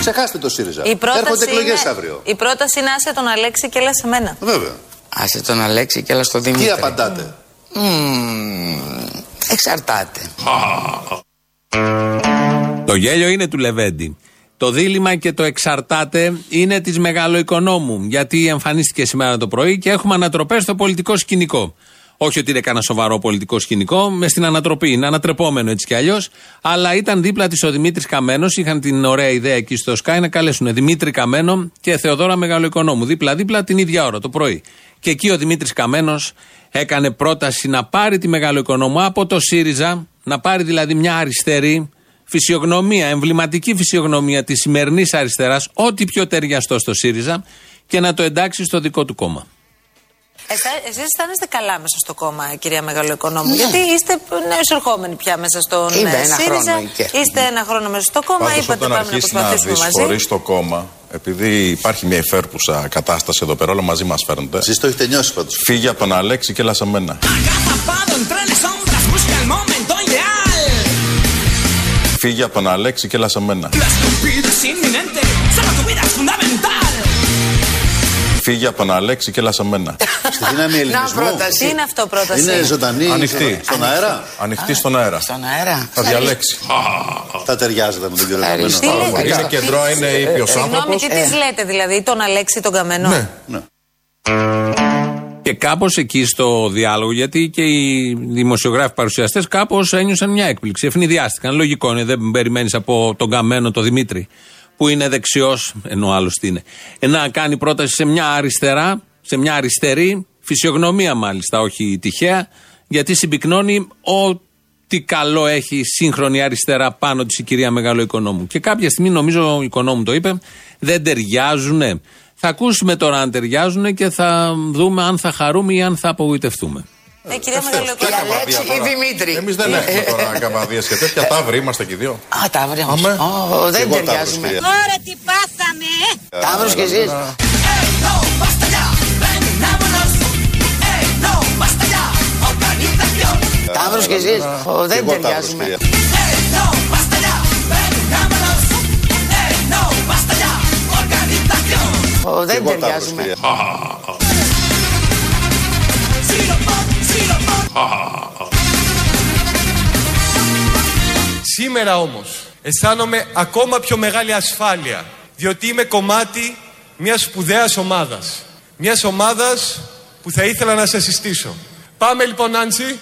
Ξεχάστε το ΣΥΡΙΖΑ. Η πρόταση Έρχονται εκλογές είναι- αύριο. Η πρόταση είναι άσε τον Αλέξη και έλα σε μένα. Βέβαια. Άσε τον Αλέξη και έλα στο Δημήτρη. Τι απαντάτε; Μμμ, εξαρτάται. Το γέλιο είναι του Λεβέντη. Το δίλημα και το εξαρτάται είναι της μεγαλοοικονόμου. Γιατί εμφανίστηκε σήμερα το πρωί και έχουμε ανατροπές στο πολιτικό σκηνικό. Όχι ότι είναι κανένα σοβαρό πολιτικό σκηνικό, με στην ανατροπή. Είναι ανατρεπόμενο έτσι κι αλλιώς. Αλλά ήταν δίπλα της ο Δημήτρης Καμένος. Είχαν την ωραία ιδέα εκεί στο Sky να καλέσουν Δημήτρη Καμένο και Θεοδόρα Μεγαλοοικονόμου. Δίπλα-δίπλα την ίδια ώρα το πρωί. Και εκεί ο Δημήτρης Καμένος έκανε πρόταση να πάρει τη Μεγαλοοικονόμου από το ΣΥΡΙΖΑ, να πάρει δηλαδή μια αριστερή φυσιογνωμία, εμβληματική φυσιογνωμία της σημερινής αριστεράς, ό,τι πιο ταιριαστό στο ΣΥΡΙΖΑ και να το εντάξει στο δικό του κόμμα. Εσείς αισθάνεστε καλά μέσα στο κόμμα, κυρία Μεγαλοοικονόμου. Γιατί είστε νεοεισερχόμενοι πια μέσα στον Είμαι ε, ένα ΣΥΡΙΖα. χρόνο εκεί. Είστε ένα χρόνο μέσα στο κόμμα. Πάντως Είπατε όταν πάμε να αρχίσει να προσπαθήσουμε δεις μαζί. φορείς το κόμμα, επειδή υπάρχει μια υφέρπουσα κατάσταση εδώ πέρα, όλα μαζί μας φέρνετε. Εσείς το έχετε νιώσει πάντως. Φύγε από τον Αλέξη και έλα σε μένα. Φύγε από τον Αλέξη και έλα σε μένα. Lo estúpido es inminente, solo tu vida es fundamental. Φύγε από τον Αλέξη και έλα σε μένα. Στη δύναμη Να ελληνισμού. Τι πρόταση. είναι αυτό πρόταση. Είναι ζωντανή. Ανοιχτή. Στον αέρα; Ανοιχτή στον αέρα. Στον αέρα. Θα διαλέξει. Θα ταιριάζεται με τον κύριο Ευχαριστώ. Καμένο. Τι λέτε, Είναι τι- κεντρό, είναι τι- ήπιος Συγγνώμη, άνθρωπος. τι της λέτε δηλαδή, τον Αλέξη τον Καμένο; Ναι. Ναι. Και κάπως εκεί στο διάλογο, γιατί και οι δημοσιογράφοι παρουσιαστές κάπως ένιωσαν μια έκπληξη. Ευνηδιάστηκαν. Λογικό είναι, δεν περιμένεις από τον Καμένο, τον Δημήτρη, που είναι δεξιός, ενώ άλλο τι είναι, ε, να κάνει πρόταση σε μια αριστερά, σε μια αριστερή φυσιογνωμία μάλιστα, όχι τυχαία, γιατί συμπυκνώνει ό,τι καλό έχει η σύγχρονη αριστερά πάνω της η κυρία Μεγάλο Οικονόμου. Και κάποια στιγμή, νομίζω ο Οικονόμου το είπε, δεν ταιριάζουνε. Θα ακούσουμε τώρα αν ταιριάζουν και θα δούμε αν θα χαρούμε ή αν θα απογοητευτούμε. Ε, κυρία Ποια Μεγαλοοικονόμου. καβαδία Αλέξη ή τώρα. Δημήτρη. Εμείς δεν έχουμε τώρα καβαδίες και τέτοια. Ταύροι είμαστε και οι δύο. Α, Ταύροι όμως. Αμέ. Ω, Δεν Εγώ Ταύρος, ταιριάζουμε. κυρία. Ωραία τι πάθαμε ε! Ταύρος κι εσείς. Ey, no, basta ya, Δεν εγώ Ταύρος, ταιριάζουμε. κυρία. Silopon, silopon. Σήμερα όμως αισθάνομαι ακόμα πιο μεγάλη ασφάλεια διότι είμαι κομμάτι μιας σπουδαίας ομάδας. Μιας ομάδας που θα ήθελα να σας συστήσω. Πάμε λοιπόν Νάντσι.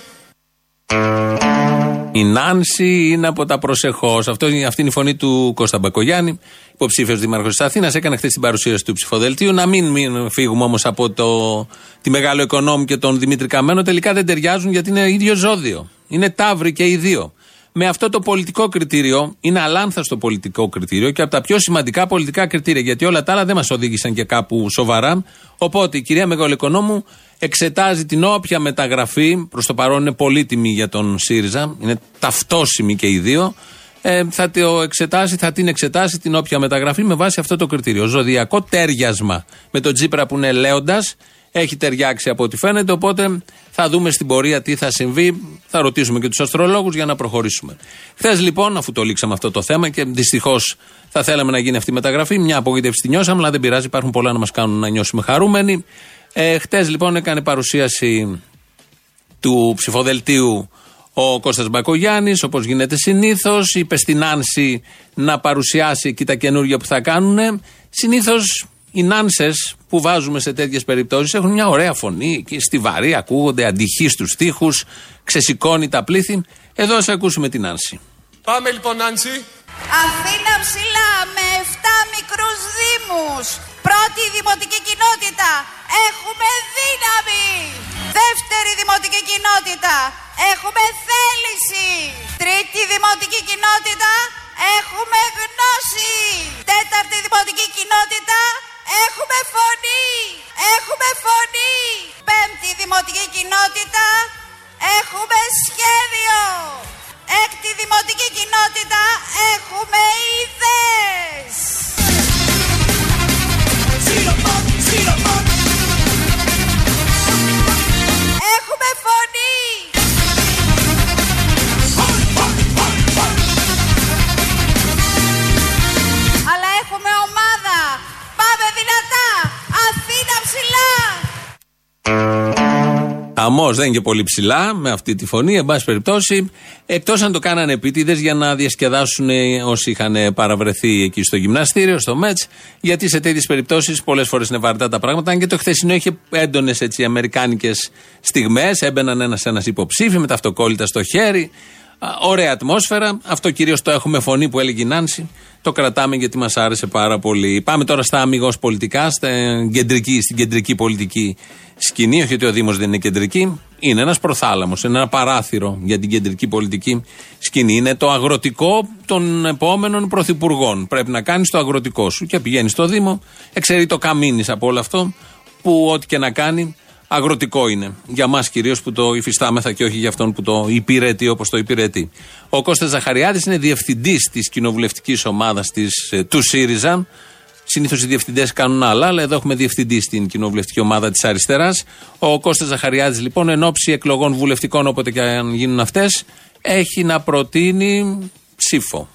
Η Νάνση είναι από τα προσεχώς. Αυτή είναι η φωνή του Κώστα Μπακογιάννη, υποψήφιος δήμαρχος της Αθήνας. Έκανε χθες την παρουσίαση του ψηφοδελτίου. Να μην, μην φύγουμε όμως από το, τη μεγάλο οικονόμη και τον Δημήτρη Καμένο. Τελικά δεν ταιριάζουν γιατί είναι ίδιο ζώδιο. Είναι ταύροι και οι δύο. Με αυτό το πολιτικό κριτήριο, είναι αλάνθαστο πολιτικό κριτήριο και από τα πιο σημαντικά πολιτικά κριτήρια. Γιατί όλα τα άλλα δεν μας οδήγησαν και κάπου σοβαρά. Οπότε η κυρία Μεγαλοοικονόμου εξετάζει την όποια μεταγραφή, προς το παρόν είναι πολύτιμη για τον ΣΥΡΙΖΑ, είναι ταυτόσιμη και οι δύο. Ε, θα το εξετάσει, θα την εξετάσει την όποια μεταγραφή με βάση αυτό το κριτήριο. Ζωδιακό τέριασμα με τον Τζίπρα που είναι λέοντας, έχει ταιριάξει από ό,τι φαίνεται. Οπότε θα δούμε στην πορεία τι θα συμβεί. Θα ρωτήσουμε και τους αστρολόγους για να προχωρήσουμε. Χθες λοιπόν, αφού το λήξαμε αυτό το θέμα και δυστυχώς θα θέλαμε να γίνει αυτή η μεταγραφή, μια απογοήτευση τη νιώσαμε, αλλά δεν πειράζει, υπάρχουν πολλά να μας κάνουν να νιώσουμε χαρούμενοι. Ε, Χθες λοιπόν έκανε παρουσίαση του ψηφοδελτίου ο Κώστας Μπακογιάννης, όπως γίνεται συνήθως, είπε στην Άνση να παρουσιάσει εκεί τα καινούργια που θα κάνουν. Συνήθως οι Νάνσες που βάζουμε σε τέτοιες περιπτώσεις έχουν μια ωραία φωνή, εκεί στιβαρή, ακούγονται αντυχείς στους στίχους, ξεσηκώνει τα πλήθη. Εδώ ας ακούσουμε την Άνση. Πάμε λοιπόν Νάντσι. Αθήνα ψηλά με 7 μικρούς δήμους Πρώτη δημοτική κοινότητα. Έχουμε δύναμη. Δεύτερη δημοτική κοινότητα. Έχουμε θέληση. Τρίτη δημοτική κοινότητα. Έχουμε γνώση. Τέταρτη δημοτική κοινότητα. Έχουμε φωνή. Έχουμε φωνή. Πέμπτη δημοτική κοινότητα. Έχουμε σχέδιο. Έκτη δημοτική κοινότητα. Έχουμε ιδέες. Έχουμε φωνή! Χαμός δεν είναι και πολύ ψηλά με αυτή τη φωνή, εν πάση περιπτώσει. Εκτός αν το κάνανε επίτηδες για να διασκεδάσουν ε, όσοι είχαν παραβρεθεί εκεί στο γυμναστήριο, στο ΜΕΤ. Γιατί σε τέτοιες περιπτώσεις πολλές φορές είναι βαρετά τα πράγματα. Αν και το χθεσινό είχε έντονες αμερικάνικες στιγμές. Έμπαιναν ένα-ένα υποψήφοι με τα αυτοκόλλητα στο χέρι. Α, Ωραία ατμόσφαιρα. Αυτό κυρίως το έχουμε φωνή που έλεγε η Νάνση. Το κρατάμε γιατί μας άρεσε πάρα πολύ. Πάμε τώρα στα αμυγός πολιτικά, στα κεντρική, στην κεντρική πολιτική σκηνή. Όχι ότι ο Δήμος δεν είναι κεντρική. Είναι ένας προθάλαμος, ένα παράθυρο για την κεντρική πολιτική σκηνή. Είναι το αγροτικό των επόμενων πρωθυπουργών. Πρέπει να κάνεις το αγροτικό σου και πηγαίνεις στο Δήμο. Εξαιρεί το καμίνης από όλο αυτό που ό,τι και να κάνει αγροτικό είναι. Για μας κυρίως που το υφιστάμεθα και όχι για αυτόν που το υπηρετεί όπως το υπηρετεί. Ο Κώστας Ζαχαριάδης είναι διευθυντής της κοινοβουλευτικής ομάδας του ΣΥΡΙΖΑ. Συνήθως οι διευθυντές κάνουν άλλα, αλλά εδώ έχουμε διευθυντή στην κοινοβουλευτική ομάδα της αριστεράς. Ο Κώστας Ζαχαριάδης λοιπόν, εν ώψη εκλογών βουλευτικών, όποτε και αν γίνουν αυτές, έχει να προτείνει ψήφο.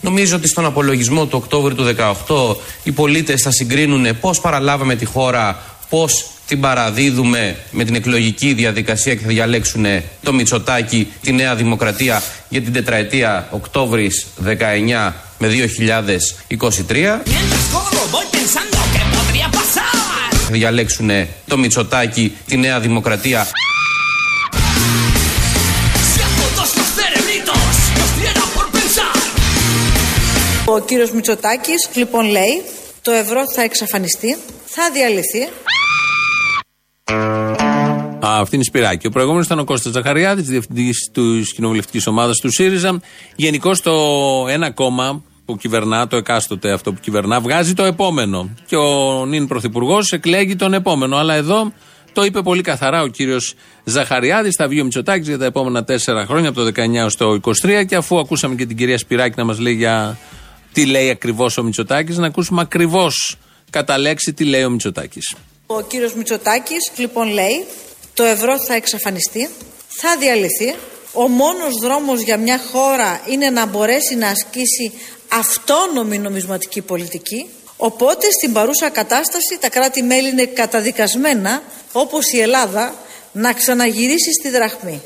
Νομίζω ότι στον απολογισμό του Οκτώβριου του 2018 οι πολίτες θα συγκρίνουν πώς παραλάβαμε τη χώρα, πώς την παραδίδουμε με την εκλογική διαδικασία και θα διαλέξουν το Μητσοτάκι, τη Νέα Δημοκρατία για την τετραετία Οκτώβρης 19 με 2023. Mientras corro voy pensando que podría pasar. Θα διαλέξουν το Μητσοτάκι, τη Νέα Δημοκρατία Si a todos los cerebritos nos diera por pensar. Ο κύριος Μητσοτάκης λοιπόν λέει το ευρώ θα εξαφανιστεί, θα διαλυθεί. Α, αυτή είναι η Σπυράκη. Ο προηγούμενος ήταν ο Κώστας Ζαχαριάδη, διευθυντής της κοινοβουλευτικής ομάδας του ΣΥΡΙΖΑ. Γενικώς το ένα κόμμα που κυβερνά, το εκάστοτε αυτό που κυβερνά, βγάζει το επόμενο. Και ο νυν πρωθυπουργός εκλέγει τον επόμενο. Αλλά εδώ το είπε πολύ καθαρά ο κύριος Ζαχαριάδη. Θα βγει ο Μητσοτάκη για τα επόμενα τέσσερα χρόνια, από το 19 έως το 23. Και αφού ακούσαμε και την κυρία Σπυράκη να μας λέει για τι λέει ακριβώς ο Μητσοτάκης, να ακούσουμε ακριβώς κατά λέξη τι λέει ο Μητσοτάκης. Ο κύριος Μητσοτάκης λοιπόν λέει το ευρώ θα εξαφανιστεί, θα διαλυθεί. Ο μόνος δρόμος για μια χώρα είναι να μπορέσει να ασκήσει αυτόνομη νομισματική πολιτική. Οπότε στην παρούσα κατάσταση τα κράτη-μέλη είναι καταδικασμένα όπως η Ελλάδα να ξαναγυρίσει στη δραχμή.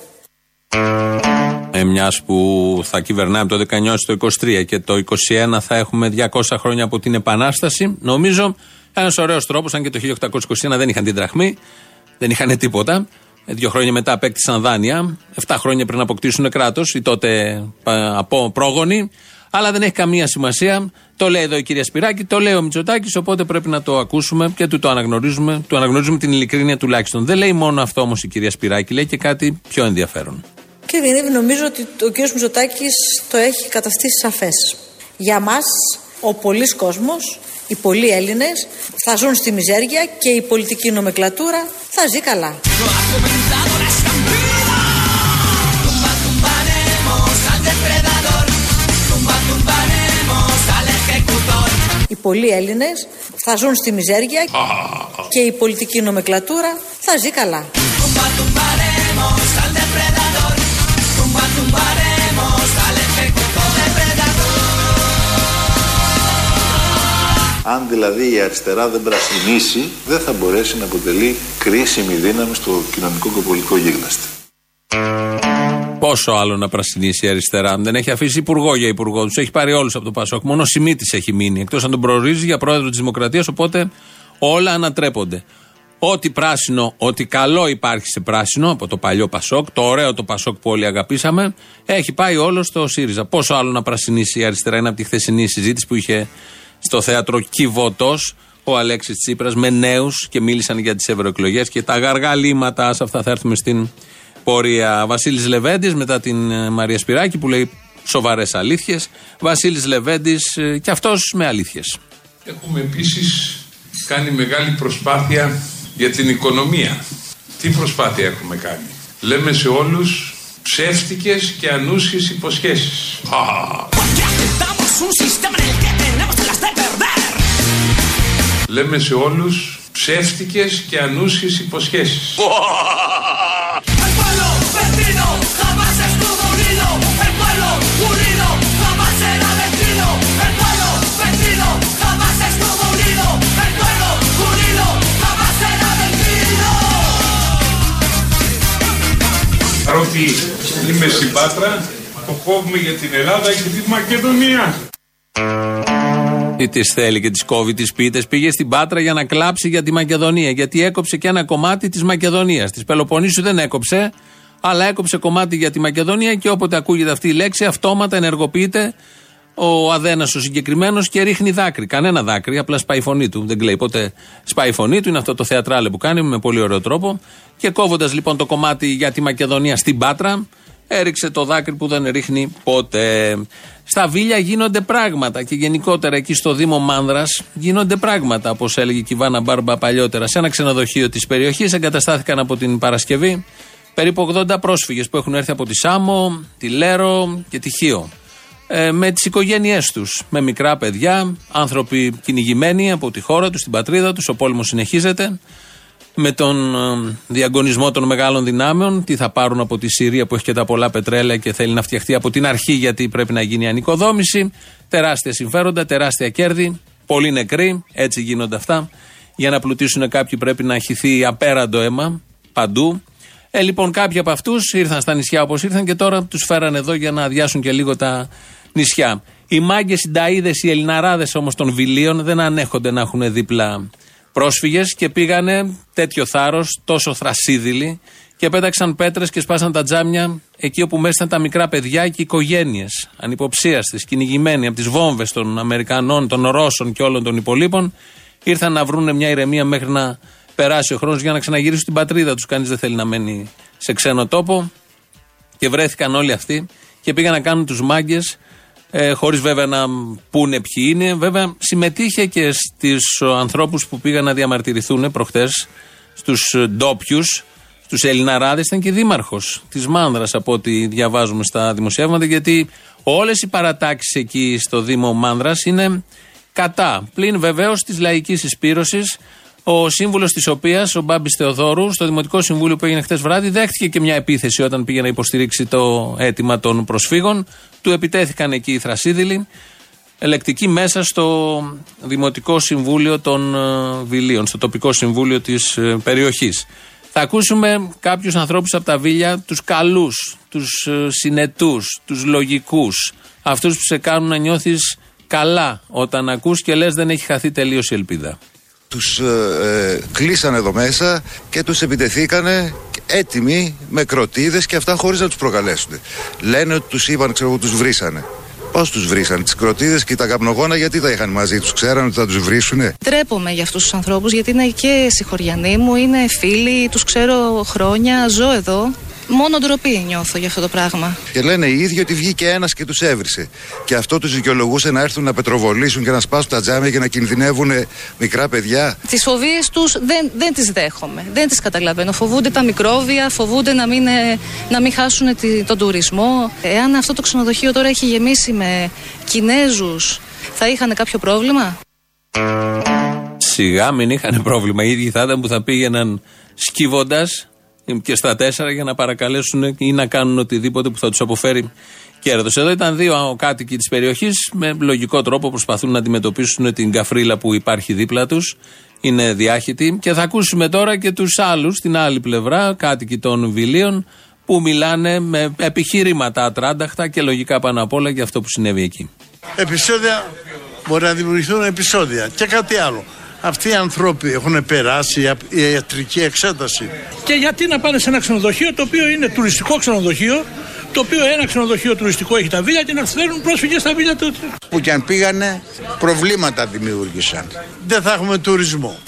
Ε, Μιας που θα κυβερνάει από το 19 στο 23 και το 21 θα έχουμε 200 χρόνια από την Επανάσταση. Νομίζω ένας ωραίος τρόπος, αν και το 1821 δεν είχαν την τραχμή, δεν είχαν τίποτα. Ε, Δύο χρόνια μετά απέκτησαν δάνεια. Εφτά χρόνια πριν αποκτήσουν κράτος, οι τότε πα, από πρόγονοι. Αλλά δεν έχει καμία σημασία. Το λέει εδώ η κυρία Σπυράκη, το λέει ο Μητσοτάκης, οπότε πρέπει να το ακούσουμε και του το αναγνωρίζουμε. Του αναγνωρίζουμε την ειλικρίνεια τουλάχιστον. Δεν λέει μόνο αυτό όμως η κυρία Σπυράκη, λέει και κάτι πιο ενδιαφέρον. Κύριε Γεννήβη, νομίζω ότι ο κύριος Μητσοτάκης το έχει καταστήσει σαφές. Για μας, ο πολλής κόσμος, οι πολλοί Έλληνες θα ζουν στη μιζέρια και η πολιτική νομεκλατούρα θα ζει καλά. No ha comenzado la estampida. Tumba, tumbaremos al depredador. Tumba, tumbaremos al ejecutor. Οι πολλοί Έλληνες θα ζουν στη μιζέρια και η πολιτική νομεκλατούρα θα ζει καλά. Αν δηλαδή η αριστερά δεν πρασινίσει, δεν θα μπορέσει να αποτελεί κρίσιμη δύναμη στο κοινωνικό και πολιτικό γίγναστη. Πόσο άλλο να πρασινίσει η αριστερά. Δεν έχει αφήσει υπουργό για υπουργό. Τους έχει πάρει όλους από το Πασόκ. Μόνο ο Σιμίτης έχει μείνει. Εκτός αν τον προορίζει για πρόεδρο της Δημοκρατίας. Οπότε όλα ανατρέπονται. Ό,τι πράσινο, ό,τι καλό υπάρχει σε πράσινο από το παλιό Πασόκ, το ωραίο το Πασόκ που όλοι αγαπήσαμε, έχει πάει όλο στο ΣΥΡΙΖΑ. Πόσο άλλο να πρασινίσει η αριστερά είναι από τη χθεσινή συζήτηση που είχε στο θέατρο Κιβωτό ο Αλέξης Τσίπρας με νέους και μίλησαν για τις ευρωεκλογές και τα γαργαλήματα. Σε αυτά θα έρθουμε στην πορεία. Βασίλης Λεβέντης μετά την ε, Μαρία Σπυράκη που λέει σοβαρές αλήθειες. Βασίλης Λεβέντης ε, και αυτός με αλήθειες. Έχουμε επίσης κάνει μεγάλη προσπάθεια για την οικονομία. Τι προσπάθεια έχουμε κάνει; Λέμε σε όλους ψεύτικες και ανούσιες υποσχέσεις λέμε σε όλους ψεύτικες και ανύσιες υποσχέσεις. Ελπίδο, είμαι θα μάσεις το κόβουμε για την Ελλάδα εκτίμα και τον μια. Τι της θέλει και τη κόβει τις πίτες. Πήγε στην Πάτρα για να κλάψει για τη Μακεδονία. Γιατί έκοψε και ένα κομμάτι της Μακεδονίας. Της Πελοποννήσου δεν έκοψε, αλλά έκοψε κομμάτι για τη Μακεδονία και όποτε ακούγεται αυτή η λέξη, αυτόματα ενεργοποιείται ο Αδένας ο συγκεκριμένος και ρίχνει δάκρυ. Κανένα δάκρυ, απλά σπάει η φωνή του. Δεν κλαίει ποτέ. Σπάει η φωνή του, είναι αυτό το θεατράλε που κάνει με πολύ ωραίο τρόπο. Και κόβοντας λοιπόν το κομμάτι για τη Μακεδονία στην Πάτρα, έριξε το δάκρυ που δεν ρίχνει ποτέ. Στα Βίλια γίνονται πράγματα και γενικότερα εκεί στο Δήμο Μάνδρας γίνονται πράγματα. Όπως έλεγε και η Βάνα Μπάρμπα παλιότερα, σε ένα ξενοδοχείο της περιοχής εγκαταστάθηκαν από την Παρασκευή περίπου 80 πρόσφυγες που έχουν έρθει από τη Σάμο, τη Λέρο και τη Χίο. Ε, με τις οικογένειές τους. Με μικρά παιδιά, άνθρωποι κυνηγημένοι από τη χώρα τους, στην πατρίδα τους. Ο πόλεμος συνεχίζεται με τον ε, διαγωνισμό των μεγάλων δυνάμεων. Τι θα πάρουν από τη Συρία που έχει και τα πολλά πετρέλαια και θέλει να φτιαχτεί από την αρχή γιατί πρέπει να γίνει ανοικοδόμηση. Τεράστια συμφέροντα, τεράστια κέρδη. Πολλοί νεκροί, έτσι γίνονται αυτά. Για να πλουτίσουν κάποιοι πρέπει να χυθεί απέραντο αίμα παντού. Ε, λοιπόν, κάποιοι από αυτούς ήρθαν στα νησιά όπως ήρθαν και τώρα τους φέραν εδώ για να αδειάσουν και λίγο τα νησιά. Οι μάγκες, οι νταίδε, οι ελληναράδες όμως των βιλίων δεν ανέχονται να έχουν δίπλα πρόσφυγες και πήγανε τέτοιο θάρρος, τόσο θρασίδηλοι και πέταξαν πέτρες και σπάσαν τα τζάμια εκεί όπου μέσα ήταν τα μικρά παιδιά και οι οικογένειες. Ανυποψίαστε, κυνηγημένοι από τις βόμβες των Αμερικανών, των Ρώσων και όλων των υπολείπων, ήρθαν να βρουν μια ηρεμία μέχρι να περάσει ο χρόνος για να ξαναγυρίσουν στην πατρίδα τους. Κανείς δεν θέλει να μένει σε ξένο τόπο. Και βρέθηκαν όλοι αυτοί και πήγαν να κάνουν τους μάγκες ε, χωρίς βέβαια να πούνε ποιοι είναι. Βέβαια, συμμετείχε και στου ανθρώπους που πήγαν να διαμαρτυρηθούν προχθέ, στους ντόπιους, στους Ελληναράδες. Ήταν και δήμαρχος της Μάνδρας, από ό,τι διαβάζουμε στα δημοσιεύματα, γιατί όλες οι παρατάξεις εκεί στο Δήμο Μάνδρας είναι κατά. Πλην βεβαίως της λαϊκής εισπήρωσης ο σύμβουλος της οποίας, ο Μπάμπης Θεοδόρου, στο Δημοτικό Συμβούλιο που έγινε χτες βράδυ, δέχτηκε και μια επίθεση όταν πήγε να υποστηρίξει το αίτημα των προσφύγων. Του επιτέθηκαν εκεί οι θρασίδηλοι, ελεκτικοί μέσα στο Δημοτικό Συμβούλιο των ε, Βιλίων, στο τοπικό συμβούλιο της ε, περιοχής. Θα ακούσουμε κάποιους ανθρώπους από τα Βίλια, τους καλούς, τους συνετούς, τους λογικούς, αυτούς που σε κάνουν να νιώθεις καλά όταν ακούς και λες δεν έχει χαθεί τελείως η ελπίδα. Τους ε, ε, κλείσανε εδώ μέσα και τους επιτεθήκανε έτοιμοι με κροτίδες και αυτά χωρίς να τους προκαλέσουν. Λένε ότι τους είπαν, ξέρω εγώ, τους βρήσανε. Πώς τους βρήσανε, τις κροτίδες και τα καπνογόνα, γιατί τα είχαν μαζί τους, ξέραν ότι θα τους βρίσουνε. Τρέπομαι για αυτούς τους ανθρώπους, γιατί είναι και συγχωριανοί μου, είναι φίλοι, τους ξέρω χρόνια, ζω εδώ. Μόνο ντροπή νιώθω για αυτό το πράγμα. Και λένε οι ίδιοι ότι βγήκε ένας και τους έβρισε. Και αυτό τους δικαιολογούσε να έρθουν να πετροβολήσουν και να σπάσουν τα τζάμια και να κινδυνεύουν μικρά παιδιά. Τις φοβίες τους δεν, δεν τις δέχομαι. Δεν τις καταλαβαίνω. Φοβούνται τα μικρόβια, φοβούνται να μην, ε, να μην χάσουν τη, τον τουρισμό. Εάν αυτό το ξενοδοχείο τώρα έχει γεμίσει με Κινέζους, θα είχαν κάποιο πρόβλημα; Σιγά μην είχαν πρόβλημα. Οι ίδιοι θα ήταν που θα πήγαιναν σκύβοντας και στα τέσσερα για να παρακαλέσουν ή να κάνουν οτιδήποτε που θα τους αποφέρει κέρδος. Εδώ ήταν δύο κάτοικοι της περιοχής με λογικό τρόπο προσπαθούν να αντιμετωπίσουν την καφρίλα που υπάρχει δίπλα τους. Είναι διάχυτοι. Και θα ακούσουμε τώρα και τους άλλους στην άλλη πλευρά, κάτοικοι των βιλίων, που μιλάνε με επιχειρήματα ατράνταχτα και λογικά πάνω απ' όλα για αυτό που συνέβη εκεί. Επισόδια μπορεί να δημιουργηθούν επεισόδια και κάτι άλλο. Αυτοί οι άνθρωποι έχουν περάσει η ιατρική εξέταση. Και γιατί να πάνε σε ένα ξενοδοχείο το οποίο είναι τουριστικό ξενοδοχείο, το οποίο ένα ξενοδοχείο τουριστικό έχει τα βίλια και να φέρουν πρόσφυγες στα βίλια του. Που και αν πήγανε, προβλήματα δημιούργησαν. Δεν θα έχουμε τουρισμό.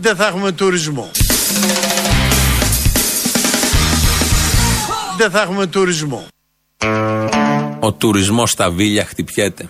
Δεν θα έχουμε τουρισμό. Δεν θα έχουμε τουρισμό. Ο τουρισμός στα βίλια χτυπιέται.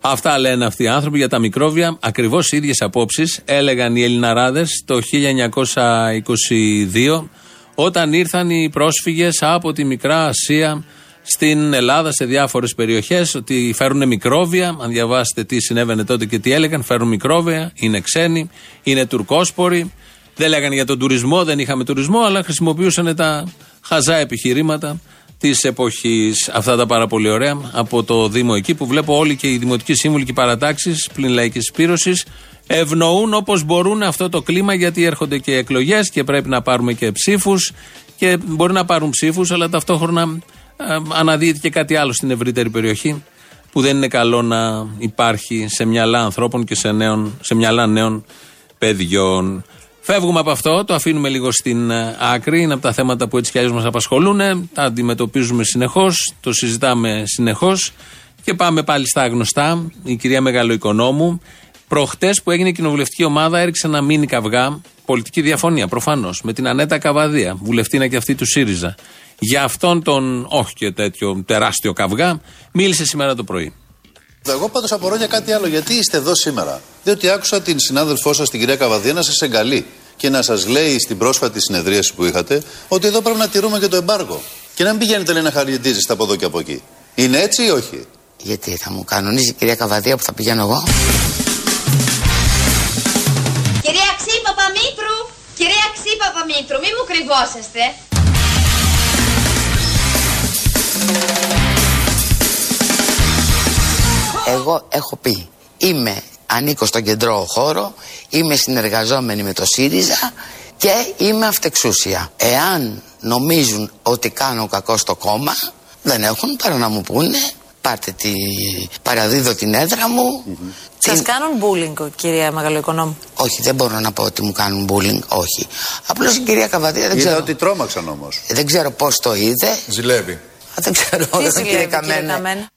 Αυτά λένε αυτοί οι άνθρωποι για τα μικρόβια. Ακριβώς οι ίδιες απόψεις έλεγαν οι Ελληναράδες το 1922 όταν ήρθαν οι πρόσφυγες από τη Μικρά Ασία στην Ελλάδα σε διάφορες περιοχές ότι φέρουν μικρόβια. Αν διαβάσετε τι συνέβαινε τότε και τι έλεγαν, φέρουν μικρόβια, είναι ξένοι, είναι τουρκόσποροι. Δεν λέγανε για τον τουρισμό, δεν είχαμε τουρισμό, αλλά χρησιμοποιούσαν τα χαζά επιχειρήματα της εποχής. Αυτά τα πάρα πολύ ωραία από το Δήμο εκεί που βλέπω όλοι και οι δημοτικοί σύμβουλοι και οι παρατάξεις πλην λαϊκής σπήρωση ευνοούν όπως μπορούν αυτό το κλίμα γιατί έρχονται και εκλογές και πρέπει να πάρουμε και ψήφους και μπορεί να πάρουν ψήφους, αλλά ταυτόχρονα ε, αναδύεται και κάτι άλλο στην ευρύτερη περιοχή που δεν είναι καλό να υπάρχει σε μυαλά ανθρώπων και σε, νέων, σε μυαλά νέων παιδιών. Φεύγουμε από αυτό, το αφήνουμε λίγο στην ε, άκρη. Είναι από τα θέματα που έτσι κι αλλιώς μας απασχολούν. Τα αντιμετωπίζουμε συνεχώς, το συζητάμε συνεχώς. Και πάμε πάλι στα γνωστά. Η κυρία Μεγαλοοικονόμου. Προχτές που έγινε η κοινοβουλευτική ομάδα έριξε ένα μίνι καυγά. Πολιτική διαφωνία προφανώς. Με την Ανέτα Καβαδία, βουλευτήνα και αυτή του ΣΥΡΙΖΑ. Για αυτόν τον, όχι και τέτοιο τεράστιο καυγά, μίλησε σήμερα το πρωί. Εγώ πάντως απορώ για κάτι άλλο. Γιατί είστε εδώ σήμερα; Διότι άκουσα την συνάδελφό σας, την κυρία Καβαδία, να σας εγκαλεί και να σας λέει στην πρόσφατη συνεδρίαση που είχατε ότι εδώ πρέπει να τηρούμε και το εμπάργο. Και να μην πηγαίνετε λέει, να χαριτίζεστε από εδώ και από εκεί. Είναι έτσι ή όχι; Γιατί θα μου κανονίζει η κυρία Καβαδία που θα πηγαίνω εγώ; Κυρία Ξή Παπαμήτρου, κυρία Ξή Παπαμήτρου, μη μου κρυβόσαστε. Εγώ έχω πει, είμαι, ανήκω στον κεντρό χώρο, είμαι συνεργαζόμενη με το ΣΥΡΙΖΑ και είμαι αυτεξούσια. Εάν νομίζουν ότι κάνω κακό στο κόμμα, δεν έχουν παρά να μου πούνε πάρτε τη, παραδίδω την έδρα μου. Σας κάνουν bullying, κυρία Μεγαλοοικονόμου. Όχι, δεν μπορώ να πω ότι μου κάνουν bullying, όχι. Απλώς η κυρία Καβαδία δεν Είδα ξέρω. ότι τρόμαξαν όμως. Δεν ξέρω πώς το είδε. Ζηλεύει. Α, δεν ξέρω, Τι κύριε ζηλεύει, κύριε Καμένα.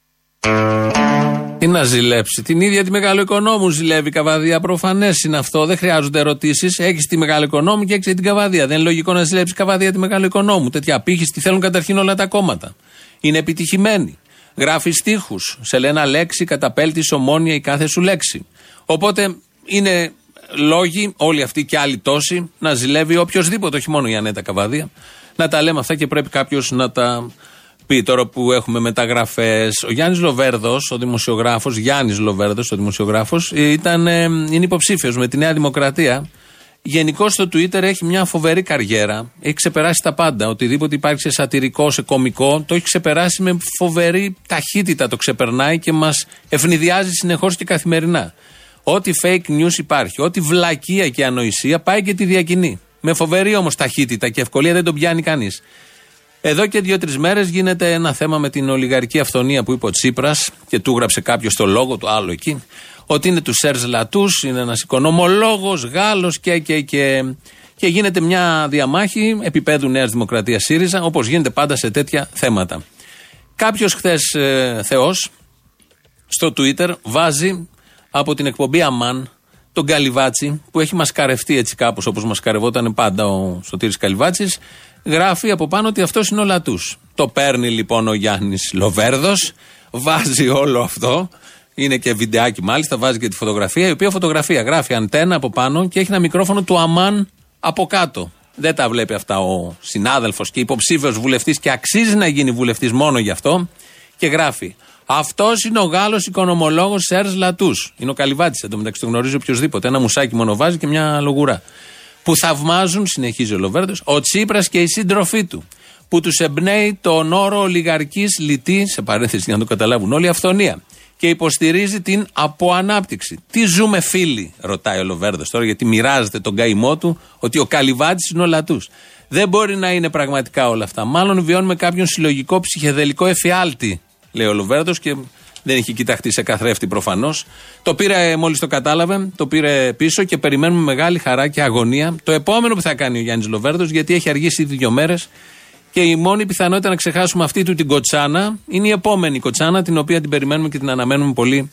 Καμένα. Τι να ζηλέψει. Την ίδια τη μεγάλο οικονόμου ζηλεύει η Καβαδία. Προφανές είναι αυτό. Δεν χρειάζονται ερωτήσεις. Έχεις τη μεγάλο οικονόμου και έχει την Καβαδία. Δεν είναι λογικό να ζηλέψει η Καβαδία τη μεγάλο οικονόμου. Τέτοια απήχηση θέλουν καταρχήν όλα τα κόμματα. Είναι επιτυχημένοι. Γράφει στίχους. Σε λένε λέξη, καταπέλτη, ομόνια η κάθε σου λέξη. Οπότε είναι λόγοι, όλοι αυτοί και άλλοι τόσοι, να ζηλεύει οποιοδήποτε, όχι μόνο η Ανέτα Καβαδία. Να τα λέμε αυτά και πρέπει κάποιος να τα πει τώρα που έχουμε μεταγραφές. Ο Γιάννης Λοβέρδος, ο δημοσιογράφος, Γιάννης Λοβέρδος, ο δημοσιογράφος, είναι υποψήφιος με τη Νέα Δημοκρατία. Γενικώ στο Twitter έχει μια φοβερή καριέρα. Έχει ξεπεράσει τα πάντα. Οτιδήποτε υπάρχει σε σατυρικό, σε κωμικό, το έχει ξεπεράσει με φοβερή ταχύτητα. Το ξεπερνάει και μας ευνηδιάζει συνεχώς και καθημερινά. Ό,τι fake news υπάρχει, ό,τι βλακεία και ανοησία πάει και τη διακινεί. Με φοβερή όμως ταχύτητα και ευκολία δεν τον πιάνει κανείς. Εδώ και δύο-τρεις μέρες γίνεται ένα θέμα με την ολιγαρική αυθονία που είπε ο Τσίπρας και του γράψε κάποιος το λόγο του άλλο εκεί. Ότι είναι του Σέρζ Λατούς, είναι ένας οικονομολόγος, Γάλλος και, και, και. Και γίνεται μια διαμάχη επίπεδου Νέας Δημοκρατίας ΣΥΡΙΖΑ, όπως γίνεται πάντα σε τέτοια θέματα. Κάποιος χθες ε, Θεός στο Twitter βάζει από την εκπομπή Αμάν τον Καλιβάτσι που έχει μασκαρευτεί έτσι κάπως όπως μασκαρευόταν πάντα ο Σωτήρης Καλιβάτσης γράφει από πάνω ότι αυτός είναι ο Λατούς. Το παίρνει λοιπόν ο Γιάννης Λοβέρδος βάζει όλο αυτό είναι και βιντεάκι μάλιστα, βάζει και τη φωτογραφία η οποία φωτογραφία γράφει αντένα από πάνω και έχει ένα μικρόφωνο του Αμάν από κάτω. Δεν τα βλέπει αυτά ο συνάδελφος και υποψήφιος βουλευτής και αξίζει να γίνει βουλευτής μόνο γι' αυτό. Και γράφει. Αυτός είναι ο Γάλλος οικονομολόγος Σέρ Λατούς. Είναι ο Καλυβάτης, εντωμεταξύ το γνωρίζει οποιοδήποτε. Ένα μουσάκι μόνο βάζει και μια λογουρά. Που θαυμάζουν, συνεχίζει ο Λοβέρδος, ο Τσίπρας και οι σύντροφοί του. Που τους εμπνέει τον όρο ολιγαρική λιτής, σε παρένθεση για να το καταλάβουν όλοι, αυθονία. Και υποστηρίζει την αποανάπτυξη. Τι ζούμε, φίλοι, ρωτάει ο Λοβέρδος τώρα, γιατί μοιράζεται τον καημό του ότι ο Καλυβάτης είναι ο Λατούς. Δεν μπορεί να είναι πραγματικά όλα αυτά. Μάλλον βιώνουμε κάποιον συλλογικό ψυχεδελικό εφιάλτη, λέει ο Λοβέρδος και δεν είχε κοιταχτεί σε καθρέφτη προφανώς. Το πήρε μόλις το κατάλαβε, το πήρε πίσω και περιμένουμε μεγάλη χαρά και αγωνία το επόμενο που θα κάνει ο Γιάννης Λοβέρδος, γιατί έχει αργήσει ήδη δύο μέρες και η μόνη πιθανότητα να ξεχάσουμε αυτή του την κοτσάνα είναι η επόμενη κοτσάνα, την οποία την περιμένουμε και την αναμένουμε πολύ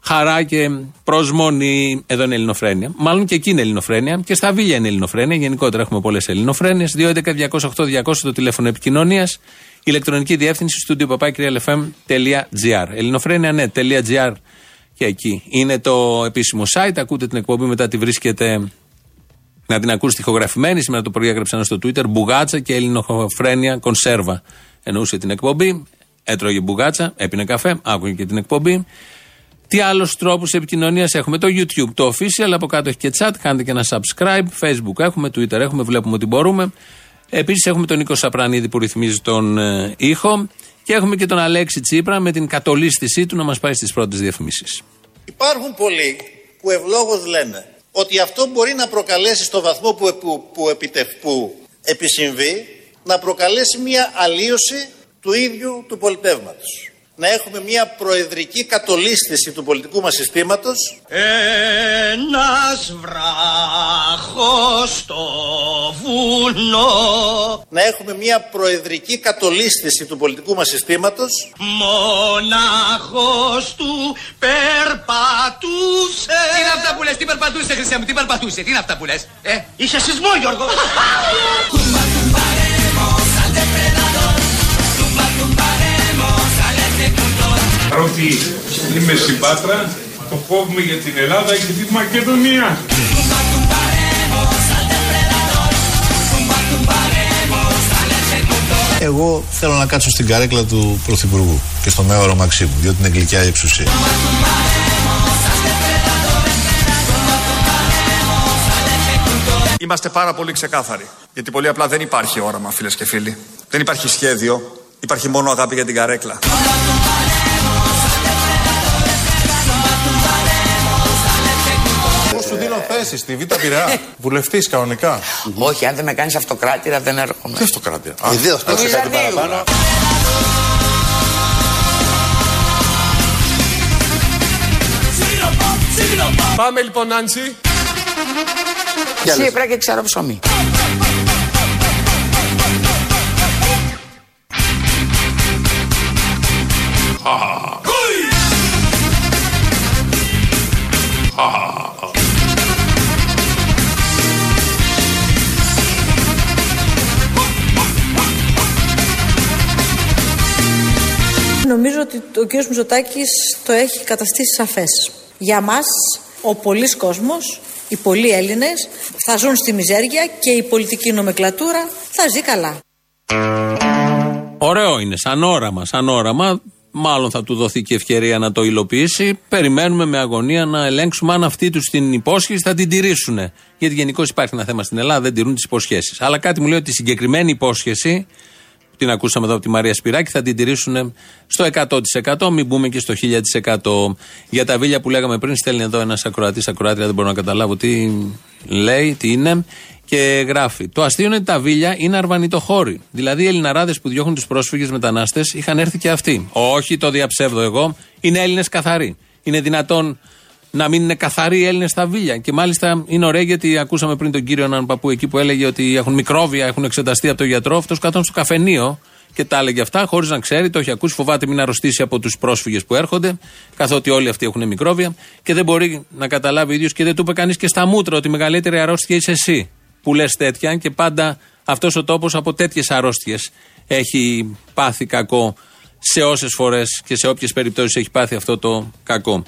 χαρά και προσμονή. Εδώ είναι Ελληνοφρένια. Μάλλον και εκεί είναι Ελληνοφρένια και στα Βίλια είναι Ελληνοφρένια. Γενικότερα έχουμε πολλές Ελληνοφρένειες. 2.11.208.200 το τηλέφωνο επικοινωνίας. Ηλεκτρονική διεύθυνση στούντιο παπάκυριαλεφm.gr. Ελληνοφρένια.net.gr και εκεί. Είναι το επίσημο site. Ακούτε την εκπομπή, μετά τη βρίσκετε να την ακούσει τυχογραφημένη. Σήμερα το πρωί έγραψα ένα στο Twitter. Μπουγάτσα και ελληνοφρένια κονσέρβα. Εννοούσε την εκπομπή. Έτρωγε μπουγάτσα, έπινε καφέ, άκουγε και την εκπομπή. Τι άλλους τρόπους επικοινωνίας έχουμε. Το YouTube, το official, από κάτω έχει και chat. Κάντε και ένα subscribe. Facebook έχουμε, Twitter έχουμε, βλέπουμε ότι μπορούμε. Επίσης έχουμε τον Νίκο Σαπρανίδη που ρυθμίζει τον ε, ήχο. Και έχουμε και τον Αλέξη Τσίπρα με την κατολίσθησή του να μας πάει στις πρώτες διαφημίσεις. Υπάρχουν πολλοί που ευλόγως λένε ότι αυτό μπορεί να προκαλέσει στο βαθμό που, που, που, επιτευ- που επισυμβεί να προκαλέσει μια αλλίωση του ίδιου του πολιτεύματος. Να έχουμε μια προεδρική κατολίσθηση του πολιτικού μας συστήματος. Ένας βράχος στο βουνό. Να έχουμε μια προεδρική κατολίσθηση του πολιτικού μας συστήματος. Μονάχος του περπατούσε. Τι είναι αυτά που λες, τι περπατούσε Χριστέ μου, τι περπατούσε, τι είναι αυτά που λες ε; Είσαι σεισμό Γιώργο Παρότι είμαι στην Πάτρα, το κόβουμε για την Ελλάδα και τη Μακεδονία. Εγώ θέλω να κάτσω στην καρέκλα του Πρωθυπουργού και στο μέωρο Μαξίμου, διότι είναι γλυκιά η εξουσία. Είμαστε πάρα πολύ ξεκάθαροι. Γιατί πολύ απλά δεν υπάρχει όραμα, φίλες και φίλοι. Δεν υπάρχει σχέδιο. Υπάρχει μόνο αγάπη για την καρέκλα. Θέση στη Β' Πειραιά. Βουλευτής κανονικά. Όχι, αν δεν με κάνεις αυτοκράτηρα δεν έρχομαι. Τι αυτοκράτηρα; Ιδίω τόσο κάτι παραπάνω. Πάμε λοιπόν, Νάντσι. Σύπρα και ξέρω ψωμί. Ότι ο κ. Μητσοτάκης το έχει καταστήσει σαφές. Για μας, ο πολλής κόσμος, οι πολλοί Έλληνες θα ζουν στη μιζέρια και η πολιτική νομεκλατούρα θα ζει καλά. Ωραίο είναι, σαν όραμα, σαν όραμα. Μάλλον θα του δοθεί και ευκαιρία να το υλοποιήσει. Περιμένουμε με αγωνία να ελέγξουμε αν αυτή τους την υπόσχεση θα την τηρήσουν. Γιατί γενικώς υπάρχει ένα θέμα στην Ελλάδα, δεν τηρούν τις υποσχέσεις. Αλλά κάτι μου λέει ότι η συγκεκριμένη υπόσχεση, που την ακούσαμε εδώ από τη Μαρία Σπυράκη, θα την τηρήσουν στο 100%, μην μπούμε και στο 1000%. Για τα βίλια που λέγαμε πριν, στέλνει εδώ ένας ακροατής, ακροάτρια, δεν μπορώ να καταλάβω τι λέει, τι είναι. Και γράφει: Το αστείο είναι ότι τα βίλια είναι αρβανιτοχώροι. Δηλαδή οι Ελληναράδες που διώχνουν τους πρόσφυγες μετανάστες είχαν έρθει και αυτοί. Όχι, το διαψεύδω εγώ. Είναι Έλληνες καθαροί. Είναι δυνατόν να μην είναι καθαροί οι Έλληνες στα βίλια. Και μάλιστα είναι ωραίο γιατί ακούσαμε πριν τον κύριο έναν παππού εκεί που έλεγε ότι έχουν μικρόβια, έχουν εξεταστεί από τον γιατρό. Αυτός καθόταν στο καφενείο και τα έλεγε αυτά χωρίς να ξέρει, το έχει ακούσει. Φοβάται μην αρρωστήσει από τους πρόσφυγες που έρχονται, καθότι όλοι αυτοί έχουν μικρόβια και δεν μπορεί να καταλάβει ο ίδιος και δεν του είπε κανείς και στα μούτρα ότι η μεγαλύτερη αρρώστια είσαι εσύ που λες τέτοια και πάντα αυτός ο τόπος από τέτοιες αρρώστιες έχει πάθει κακό σε όσες φορές και σε όποιες περιπτώσεις έχει πάθει αυτό το κακό.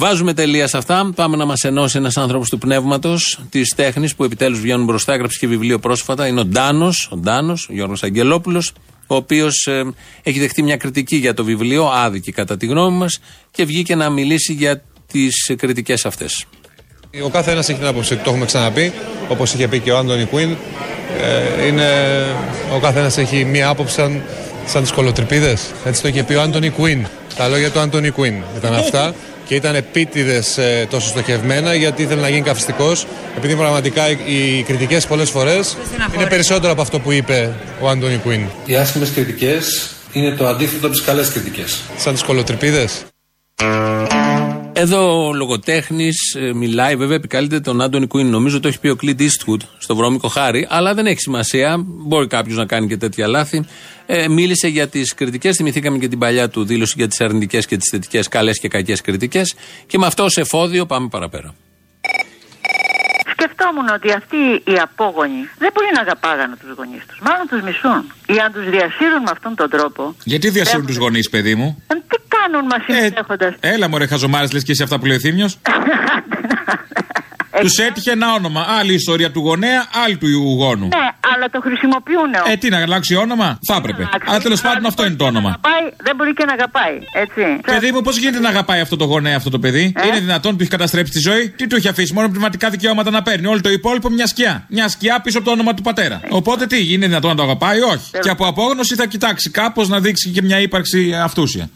Βάζουμε τελεία σε αυτά. Πάμε να μας ενώσει ένας άνθρωπος του πνεύματος, της τέχνης που επιτέλους βγαίνουν μπροστά. Έγραψε και βιβλίο πρόσφατα. Είναι ο Ντάνος, ο Ντάνος, ο Γιώργος Αγγελόπουλος, ο οποίος έχει δεχτεί μια κριτική για το βιβλίο, άδικη κατά τη γνώμη μας, και βγήκε να μιλήσει για τις κριτικές αυτές. Ο κάθε ένας έχει την άποψη του, το έχουμε ξαναπεί, όπως είχε πει και ο Άντωνι Κουίν. Ε, είναι, ο κάθε ένας έχει μία άποψη σαν, σαν τι κολοτρυπίδε. Έτσι το είχε πει ο Άντωνι Κουίν. Τα λόγια του Άντωνι Κουίν ήταν αυτά και ήταν επίτηδες ε, τόσο στοχευμένα γιατί ήθελε να γίνει καυστικός. Επειδή πραγματικά οι κριτικές πολλές φορές είναι περισσότερο από αυτό που είπε ο Άντωνι Κουίν. Οι άσχημες κριτικές είναι το αντίθετο από τις καλές κριτικές. Σαν τις κολοτρυπίδες. Εδώ ο λογοτέχνης μιλάει, βέβαια επικαλείται τον Άντωνι Κουίν. Νομίζω το έχει πει ο Κλίντ Eastwood στο βρώμικο χάρη, αλλά δεν έχει σημασία. Μπορεί κάποιος να κάνει και τέτοια λάθη. Ε, μίλησε για τις κριτικές. Θυμηθήκαμε και την παλιά του δήλωση για τις αρνητικές και τις θετικές, καλές και κακές κριτικές. Και με αυτό ω εφόδιο πάμε παραπέρα. Σκεφτόμουν ότι αυτοί οι απόγονοι δεν μπορεί να αγαπάγανε τους γονείς τους. Μάλλον τους μισούν. Ή αν τους διασύρουν με αυτόν τον τρόπο. Γιατί διασύρουν τους γονείς, παιδί μου; Ε, Τι κάνουν μας συμμετέχοντα. Έλα, μωρέ, χαζομάρες, λες και εσύ αυτά που λέει ο Θήμιος. Τους έτυχε ένα όνομα. Άλλη ιστορία του γονέα, άλλη του γόνου. Ναι, αλλά το χρησιμοποιούν. Ε, τι, να αλλάξει όνομα; Θα έπρεπε. Αλλά τέλος πάντων αυτό είναι το όνομα. Αγαπάει, δεν μπορεί και να αγαπάει. Έτσι. Παιδί μου, πώς γίνεται να αγαπάει αυτό το γονέα αυτό το παιδί; Ε; Είναι δυνατόν του έχει καταστρέψει τη ζωή; Τι του έχει αφήσει, μόνο πνευματικά δικαιώματα να παίρνει; Όλο το υπόλοιπο μια σκιά. Μια σκιά πίσω από το όνομα του πατέρα. Οπότε τι, είναι δυνατόν να το αγαπάει, όχι. Και από απόγνωση θα κοιτάξει κάπως να δείξει και μια ύπαρξη αυτούσια.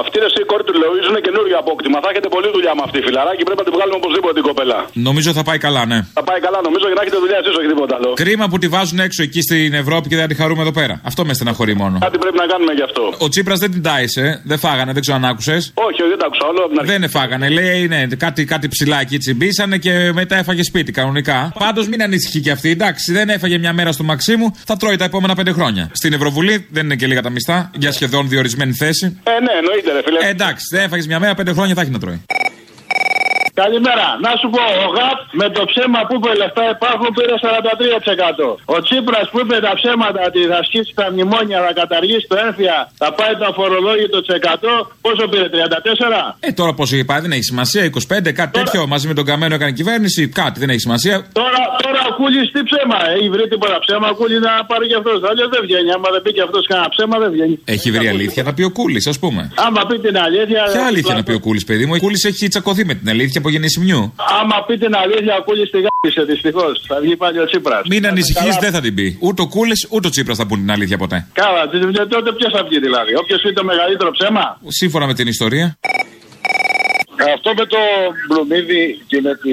Αυτή είναι η κόρη του Λοίζου είναι καινούριο απόκτημα. Θα έχετε πολλή δουλειά με αυτή, φιλαράκι. Πρέπει να την βγάλουμε οπωσδήποτε την κοπέλα. Νομίζω θα πάει καλά, ναι. Θα πάει καλά, νομίζω για να έχετε δουλειά εσείς, όχι τίποτα άλλο. Κρίμα που τη βάζουν έξω εκεί στην Ευρώπη και δεν τη χαρούμε εδώ πέρα. Αυτό με στεναχωρεί μόνο. Κάτι πρέπει να κάνουμε γι' αυτό. Ο Τσίπρας δεν την τάισε, δεν φάγανε, δεν ξέρω αν άκουσες. Όχι, όχι, δεν τα άκουσα όλο. από την αρχή. Δεν φάγανε, λέει ναι, κάτι, κάτι ψηλά εκεί τσιμπήσανε και μετά έφαγε σπίτι κανονικά. Πάντως μην ανησυχεί και αυτή, εντάξει, δεν έφαγε μια μέρα στο Μαξίμου, θα τρώει τα επόμενα πέντε χρόνια. Στην Ευρωβουλή δεν είναι και λίγα τα μισθά για σχεδόν διορισμένη θέση. Ε, ναι, εννοείται, ρε φίλε. Ε, εντάξει, δεν έφαγες μια μέρα, πέντε χρόνια θα έχει να τρώει. Καλημέρα. Να σου πω, ο ΓΑΠ με το ψέμα που είπε λεφτά υπάρχουν πήρε 43%. Ο Τσίπρας που είπε τα ψέματα ότι θα σκίσει τα μνημόνια, θα καταργήσει το έμφυα, θα πάει το αφορολόγητο τη 100, πόσο πήρε, 34? Ε, τώρα πόσο είχε πάει, δεν έχει σημασία. 25, κάτι τέτοιο μαζί με τον Καμένο έκανε κυβέρνηση. Κάτι δεν έχει σημασία. Τώρα, τώρα ο Κούλη τι ψέμα, έχει βρει τίποτα ψέμα, ο Κούλη να πάρει και αυτός. Αλλιώς δεν βγαίνει. Άμα δεν πει και αυτός κανένα ψέμα, δεν βγαίνει. Έχει βρει αλήθεια να πει ο Κούλη, ας πούμε. Άμα πει την αλήθεια. Ποια αλήθεια να πει ο Κούλη, παιδί μου. Ο Κούλη έχει τσακωθεί με την αλήθεια από γεννησιμιού. Άμα πει την αλήθεια, ο Κούλη τη γάπησε δυστυχώς. Θα βγει πάλι ο Τσίπρας. Μην ανησυχείς, δεν θα την πει. Ούτε ο Κούλη ούτε ο Τσίπρας θα πούν την αλήθεια ποτέ. Καλά, τι- τότε ποιος θα βγει δηλαδή. Όποιος πει το μεγαλύτερο ψέμα. Σύμφωνα με την ιστορία. Αυτό με το Μπλουμίδι και με τη.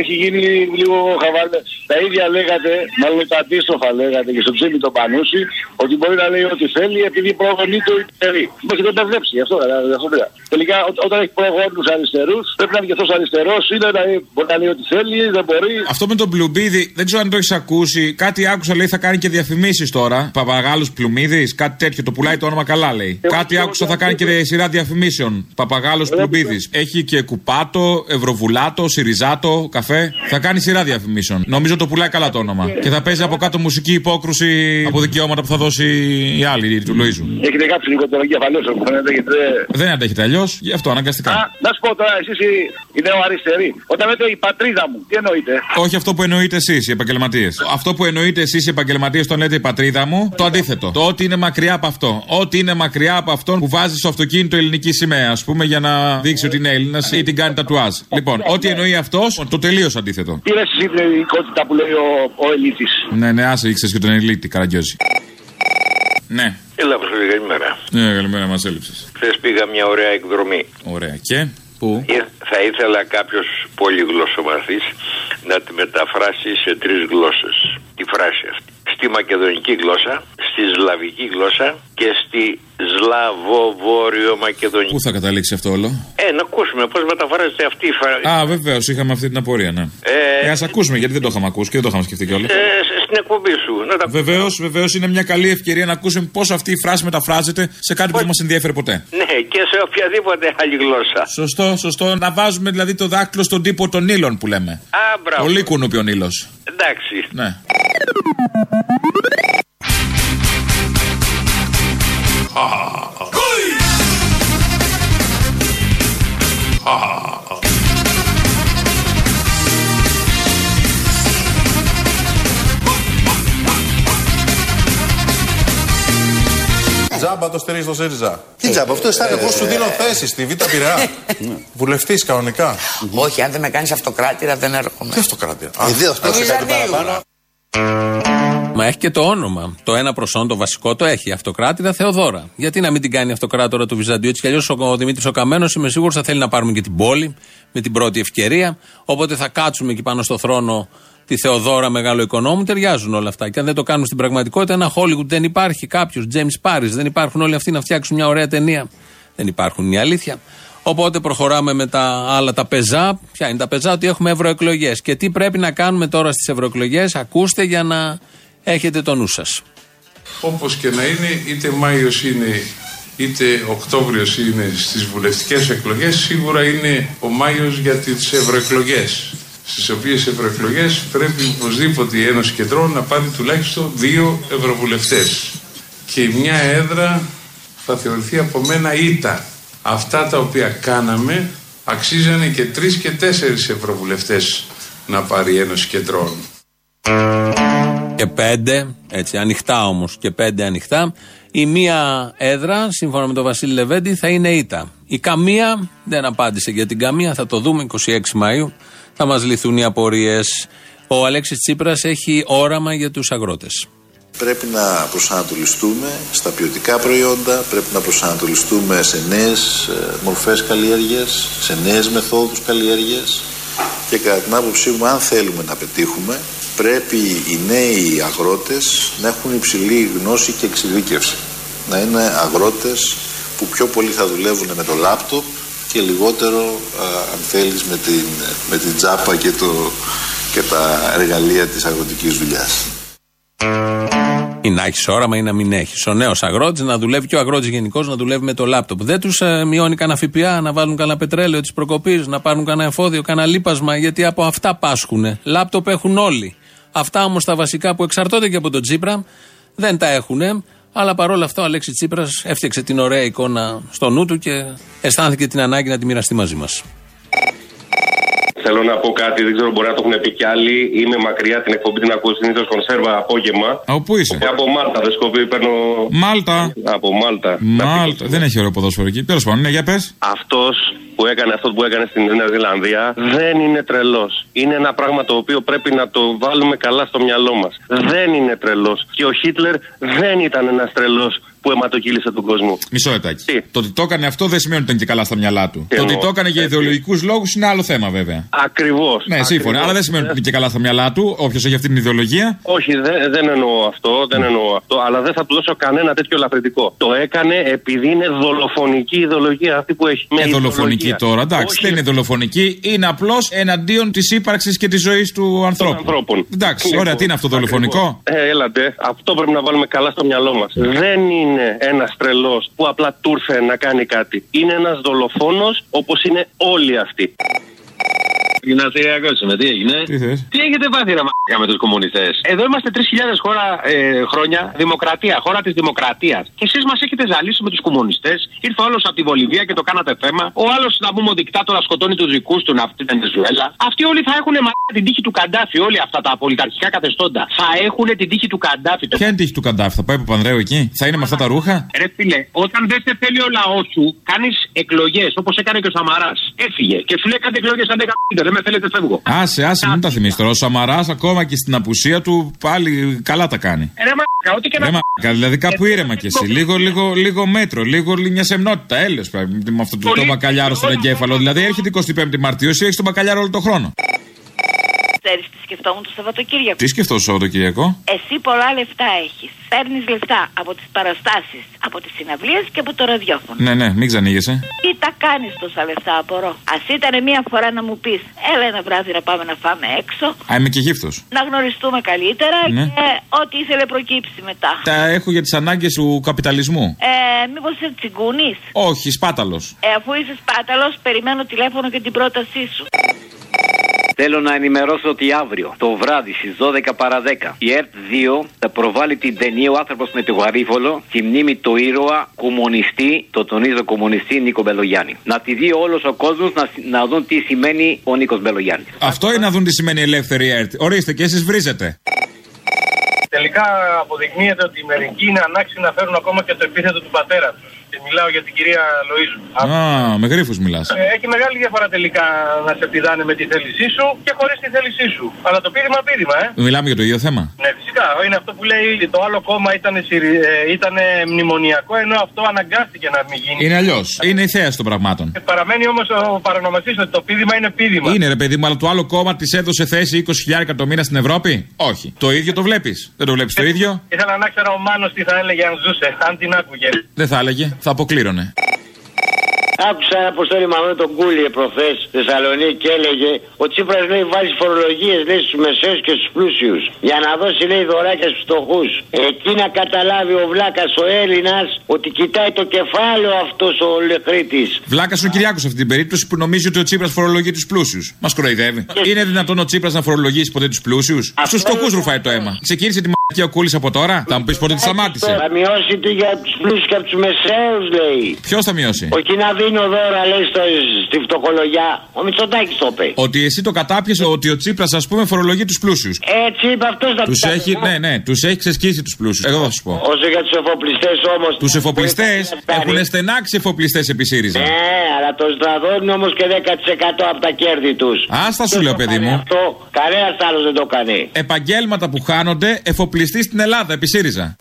Έχει γίνει λίγο χαβαλέ. Τα ίδια λέγατε, μάλλον τα αντίστροφα λέγατε και στο ψήμι το Πανούση, ότι μπορεί να λέει ό,τι θέλει επειδή προγονεί του υστερεί. Μα έχετε μπερδέψει, γι' αυτό, γι' αυτό πήγα. Τελικά, ό- όταν έχει προγόνου αριστερούς, πρέπει να είναι και αυτός αριστερός, είναι να μπορεί να λέει ό,τι θέλει, δεν μπορεί. Αυτό με τον Πλουμπίδη, δεν ξέρω αν το έχεις ακούσει. Κάτι άκουσα λέει θα κάνει και διαφημίσεις τώρα. Παπαγάλος Πλουμίδης, κάτι τέτοιο. Το πουλάει το όνομα καλά λέει. Κάτι άκουσα θα κάνει και σειρά διαφημίσεων. Παπαγάλος Πλουμπίδη. Έχει και κουπάτο, ευρωβουλάτο, σιριζάτο, καφέ. Θα κάνει σειρά διαφημίσεων. Νομίζω το πουλάει καλά το όνομα. Και θα παίζει από κάτω μουσική υπόκρουση από δικαιώματα που θα δώσει η άλλη του Λοίζου. Έχετε κάψει λίγο το εγκεφαλό σου που φαίνεται γιατί δεν. Δεν αντέχετε αλλιώς, γι' αυτό αναγκαστικά. Α, να σου πω τώρα, εσείς οι νεοαριστεροί. Όταν λέτε η πατρίδα μου, τι εννοείτε; Όχι αυτό που εννοείτε εσείς οι επαγγελματίες. Αυτό που εννοείτε εσείς οι επαγγελματίες, τον λέτε η πατρίδα μου, το αντίθετο. Το ότι είναι μακριά από αυτό. Ό,τι είναι μακριά από αυτόν που βάζει στο αυτοκίνητο ελληνική σημαία, ας πούμε, για να δείξει ότι είναι Έλληνας ή την κάνει τατουάζ. Λοιπόν, ό,τι εννοεί αυτός, το τελείω αντίθετο. Τι είναι εσύ την ελληνικότητα που λέει ο, ο Ελίτης; Ναι, ναι, άσε ήξερες και τον Ελίτη, καραγκιόζη. Ναι, Έλα, Αποστολή, καλημέρα. ναι, καλημέρα, μας έλειψες. Χθες πήγα μια ωραία εκδρομή. Ωραία. Και, πού; Ε, Θα ήθελα κάποιος πολυγλωσσομαθής να τη μεταφράσει σε τρεις γλώσσες. Τη φράση αυτή. Στη μακεδονική γλώσσα, στη σλαβική γλώσσα και στη σλαβοβόρειο-μακεδονική. Πού θα καταλήξει αυτό όλο; Ε, να ακούσουμε πώς μεταφράζεται αυτή η φράση. Α, βεβαίως, είχαμε αυτή την απορία, ναι. Ε, Ε, ας ακούσουμε, γιατί δεν το είχαμε ακούσει και δεν το είχαμε σκεφτεί κιόλας. ε, στην εκπομπή σου. Να τα... Βεβαίως, βεβαίως είναι μια καλή ευκαιρία να ακούσουμε πώς αυτή η φράση μεταφράζεται σε κάτι που δεν μας ενδιαφέρει ποτέ. Ναι, και σε οποιαδήποτε άλλη γλώσσα. Σωστό, σωστό. Να βάζουμε δηλαδή το δάκτυλο στον τύπο των ήλων που λέμε. Α, μπράβο. Πολύ κουνούπι ο ήλος. Εντάξει. Ναι. Τζάμπα το στηρίζει το ΣΥΡΙΖΑ. Τι τζάμπα, αυτό αισθάνεται Εγώ σου δίνω θέση στη Β' Πειραιά. Βουλευτής κανονικά. Όχι, αν δεν με κάνεις αυτοκράτηρα δεν έρχομαι. Τι αυτοκράτηρα; Ιδέω αυτός σε κάτι παραπάνω. Μα έχει και το όνομα. Το ένα προσόν, το βασικό το έχει. Αυτοκράτηρα Θεοδώρα. Γιατί να μην την κάνει αυτοκράτορα του Βυζαντίου. Έτσι κι αλλιώς ο Δημήτρης ο Καμένος είμαι σίγουρος θα θέλει να πάρουμε και την πόλη με την πρώτη ευκαιρία. Οπότε θα κάτσουμε εκεί πάνω στο θρόνο τη Θεοδώρα μεγάλο οικονόμου. Ταιριάζουν όλα αυτά. Και αν δεν το κάνουμε στην πραγματικότητα, ένα Hollywood δεν υπάρχει κάποιος. James Paris δεν υπάρχουν όλοι αυτοί να φτιάξουν μια ωραία ταινία. Δεν υπάρχουν, είναι η αλήθεια. Οπότε προχωράμε με τα άλλα τα πεζά. Ποια είναι τα πεζά, ότι έχουμε ευρωεκλογές. Και τι πρέπει να κάνουμε τώρα στις ευρωεκλογές, ακούστε για να έχετε το νου σας. Όπως και να είναι, είτε Μάιος είναι είτε Οκτώβριος είναι στις βουλευτικές εκλογές, σίγουρα είναι ο Μάιος για τις ευρωεκλογές. Στις οποίες ευρωεκλογές πρέπει οπωσδήποτε η Ένωση Κεντρών να πάρει τουλάχιστον δύο ευρωβουλευτές. Και η μια έδρα θα θεωρηθεί από μένα ήττα. Αυτά τα οποία κάναμε αξίζανε και τρεις και τέσσερις ευρωβουλευτές να πάρει η Ένωση Κεντρών. Και πέντε, έτσι ανοιχτά όμως και πέντε ανοιχτά. Η μία έδρα, σύμφωνα με τον Βασίλη Λεβέντη, θα είναι ήττα. Η καμία δεν απάντησε για την καμία, θα το δούμε 26 Μαΐου. Θα μας λυθούν οι απορίες. Ο Αλέξης Τσίπρας έχει όραμα για τους αγρότες. Πρέπει να προσανατολιστούμε στα ποιοτικά προϊόντα, πρέπει να προσανατολιστούμε σε νέες ε, μορφές καλλιέργειας, σε νέες μεθόδους καλλιέργειας και κατά την άποψή μου αν θέλουμε να πετύχουμε πρέπει οι νέοι αγρότες να έχουν υψηλή γνώση και εξειδίκευση. Να είναι αγρότες που πιο πολύ θα δουλεύουν με το λάπτοπ και λιγότερο α, αν θέλεις με την, με την τζάπα και, το, και τα εργαλεία της αγροτικής δουλειάς. Ή να έχεις όραμα ή να μην έχεις. Ο νέος αγρότης να δουλεύει και ο αγρότης γενικώς να δουλεύει με το λάπτοπ. Δεν τους ε, μειώνει κανένα ΦΠΑ, να βάλουν κανένα πετρέλαιο της προκοπής, να πάρουν κανένα εφόδιο, κανένα λίπασμα, γιατί από αυτά πάσχουν. Λάπτοπ έχουν όλοι. Αυτά όμως τα βασικά που εξαρτώνται και από τον Τσίπρα δεν τα έχουν. Αλλά παρόλα αυτά ο Αλέξης Τσίπρας έφτιαξε την ωραία εικόνα στο νου του και αισθάνθηκε την ανάγκη να τη μοιραστεί μαζί μας. Θέλω να πω κάτι, δεν ξέρω, μπορεί να το έχουν πει κι άλλοι. Είμαι μακριά την εκπομπή την ακούω συνήθως κονσέρβα απόγευμα. Από πού είσαι; Ε, από Μάλτα, δεν σκοπεί, παίρνω. Μάλτα. Από Μάλτα. Μάλτα. Δεν έχει ωραίο ποδόσφαιρο εκεί. Τέλος πάντων, ναι, για πες. Αυτός που έκανε αυτό που έκανε στην Νέα Ζηλανδία δεν είναι τρελός. Είναι ένα πράγμα το οποίο πρέπει να το βάλουμε καλά στο μυαλό μας. Δεν είναι τρελός. Και ο Χίτλερ δεν ήταν ένας τρελός που αιματοκύλησε τον κόσμο. Μισό λεπτάκι. Το ότι το έκανε αυτό δεν σημαίνει ότι ήταν και καλά στα μυαλά του. Τι το ότι εννοώ. το έκανε για ιδεολογικούς λόγους είναι άλλο θέμα βέβαια. Ακριβώς. Ναι, σύμφωνα. Αλλά δεν σημαίνει ότι είναι και καλά στα μυαλά του, όποιος έχει αυτή την ιδεολογία. Όχι, δεν, δεν εννοώ αυτό, δεν εννοώ αυτό, αλλά δεν θα του δώσω κανένα τέτοιο ελαφρυντικό. Το έκανε επειδή είναι δολοφονική ιδεολογία αυτή που έχει. Με Ε, δολοφονική ιδεολογία. τώρα. Εντάξει, Όχι. δεν είναι δολοφονική. Είναι απλώς εναντίον της ύπαρξης και της ζωής του ανθρώπου. ανθρώπων. Εντάξει, Λοιπόν, ωραία, τι είναι αυτό δολοφονικό; Ε, έλατε. Αυτό πρέπει να βάλουμε καλά στο μυαλό μας. Δεν είναι ένας τρελός που απλά του ήρθε να κάνει κάτι. Είναι ένας δολοφόνος όπως είναι όλοι αυτοί. Γυμναστηριακό είμαι, τι έγινε; Τι θες; Τι έχετε πάθει, ρε μαλάκα με τους κομμουνιστές; Εδώ είμαστε 3.000 χώρα, ε, χρόνια δημοκρατία, χώρα της δημοκρατίας. Και εσείς μας έχετε ζαλίσει με τους κομμουνιστές. Ήρθε όλο από τη Βολιβία και το κάνατε θέμα. Ο άλλος, να πούμε, ο δικτάτορα σκοτώνει τους δικούς του να στη Βενεζουέλα. Αυτοί όλοι θα έχουν μαλάκα την τύχη του Καντάφη. Όλοι αυτά τα πολιταρχικά καθεστώντα. Θα έχουν την τύχη του Καντάφη. Το... Ποια είναι η τύχη του Καντάφη, θα πάει από Πανδρέου εκεί, θα είναι με αυτά τα ρούχα; Ρε φίλε, όταν δεν σε θέλει ο λαός σου, κάνεις εκλογές όπως έκανε και ο Σαμαράς. Έφυγε και σου λέει κάτι εκλογές αν δεν κάνετε, δεν με θέλετε, φεύγω. Άσε, άσε, μην τα θυμίσει τώρα. Ο Σαμαράς ακόμα και στην απουσία του πάλι καλά τα κάνει. Ρε μαλάκα, ό,τι και Ρε να μα, δηλαδή κάπου ήρεμα κι εσύ. Λίγο, λίγο, λίγο μέτρο, λίγο μια σεμνότητα. Έλεος με αυτό το, το μπακαλιάρο στον εγκέφαλο. Δηλαδή έρχεται 25η Μαρτίου, εσύ έχεις τον μπακαλιάρο όλο τον χρόνο. Ξέρεις τι σκεφτόμουν το Σαββατοκύριακο. Τι σκεφτό το Σαββατοκυριακό. Εσύ πολλά λεφτά έχεις. Παίρνει λεφτά από τις παραστάσεις, από τις συναυλίες και από το ραδιόφωνο. Ναι, ναι, μην ξανήγεσαι. Τι τα κάνεις τόσα λεφτά, απορώ. Α ήταν μία φορά να μου πεις, έλα ένα βράδυ να πάμε να φάμε έξω, Α, είμαι και γύφτος. να γνωριστούμε καλύτερα Ναι. και ό,τι ήθελε προκύψει μετά. Τα έχω για τις ανάγκες του καπιταλισμού. Ε, Μήπως είσαι τσιγκούνης; Όχι, σπάταλος. Ε, αφού είσαι σπάταλος, περιμένω τηλέφωνο και την πρότασή σου. Θέλω να ενημερώσω ότι αύριο το βράδυ στις 12 παρα 10 η ΕΡΤ 2 θα προβάλλει την ταινία Ο άνθρωπος με το γαρίφολο τη μνήμη του ήρωα κομμουνιστή, το τονίζω κομμουνιστή Νίκο Μπελογιάννη. Να τη δει όλος ο κόσμος να, να δουν τι σημαίνει ο Νίκος Μπελογιάννης. Αυτό είναι να δουν τι σημαίνει ελεύθερη ΕΡΤ. Ορίστε και εσείς βρίζετε. Τελικά αποδεικνύεται ότι μερικοί είναι ανάξιοι να φέρουν ακόμα και το επίθετο του πατέρα τους. Και μιλάω για την κυρία Λοίζου. Α, με γρήφου μιλάς. Ε, Έχει μεγάλη διαφορά τελικά να σε πηδάνε με τη θέλησή σου και χωρίς τη θέλησή σου. Αλλά το πείδημα πείδημα, ε. Μιλάμε για το ίδιο θέμα. Ναι, φυσικά. Είναι αυτό που λέει το άλλο κόμμα ήταν, συρι- ε, ήταν μνημονιακό, ενώ αυτό αναγκάστηκε να μην γίνει. Είναι αλλιώς. Είναι η θέαση των πραγμάτων. Ε, Παραμένει όμως ο παρανομαστή ότι το πείδημα είναι πείδημα. Είναι ρε παιδί μου, αλλά το άλλο κόμμα της έδωσε θέση 20.000 το μήνα στην Ευρώπη; Όχι. Το ίδιο το βλέπεις; Δεν το βλέπεις το ίδιο; Ήθελα να ξέρω ο Μάνος τι θα έλεγε αν ζούσε, αν την άκουγε. Δεν θα έλεγε. Θα αποκλήρωνε. Άκουσα ένα αποστόλη με τον Κούλι προχθές στη Θεσσαλονίκη και έλεγε ο Τσίπρα λέει βάζει φορολογίες λέει στους μεσαίους και στους πλούσιους. Για να δώσει λέει δωράκια στους φτωχούς. Εκεί να καταλάβει ο Βλάκας ο Έλληνας ότι κοιτάει το κεφάλαιο αυτός ο Λεχρήτη. Βλάκας ο Κυριάκος σε αυτή την περίπτωση που νομίζει ότι ο Τσίπρας φορολογεί τους πλούσιους. Μας κοροϊδεύει. Είναι δυνατόν ο Τσίπρας να φορολογήσει ποτέ τους πλούσιους; Στους φτωχούς ρουφάει το αίμα. Ξεκίνησε τη μαλακία ο Κούλης από τώρα. Θα μου πεις πότε τη σταμάτησε. Θα μειώσει τι για τους πλούσιους και από τους μεσαίους λέει. Ποιος θα μειώσει; Όχι να δίνω δώρα λέει στο, στη φτωχολογιά. Ο Μητσοτάκης το είπε. Ότι εσύ το κατάπιεσαι ότι ο Τσίπρας, ας πούμε, φορολογεί τους πλούσιους. Έτσι είπε αυτός να Τους έχει, ναι, ναι, τους έχει ξεσκίσει τους πλούσιους. Εγώ θα σου πω. Όσο για τους εφοπλιστές όμως. Τους εφοπλιστές έχουν στενάξει εφοπλιστές επί ΣΥΡΙΖΑ. Ναι, αλλά το στραδώνουν όμως και 10% από τα κέρδη τους. Άστα σου λέω, παιδί μου. Αυτό κανένας άλλος δεν το κάνει. Επαγγέλματα που χάνονται, εφοπλιστές Ληστή στην Ελλάδα, επί ΣΥΡΙΖΑ.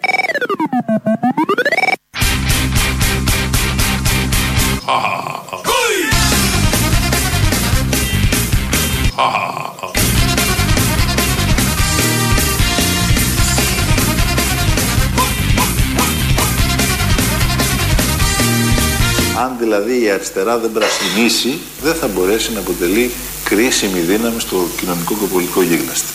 Αν δηλαδή η αριστερά δεν πρασινίσει, δεν θα μπορέσει να αποτελεί κρίσιμη δύναμη στο κοινωνικό και πολιτικό γίγνεσθε.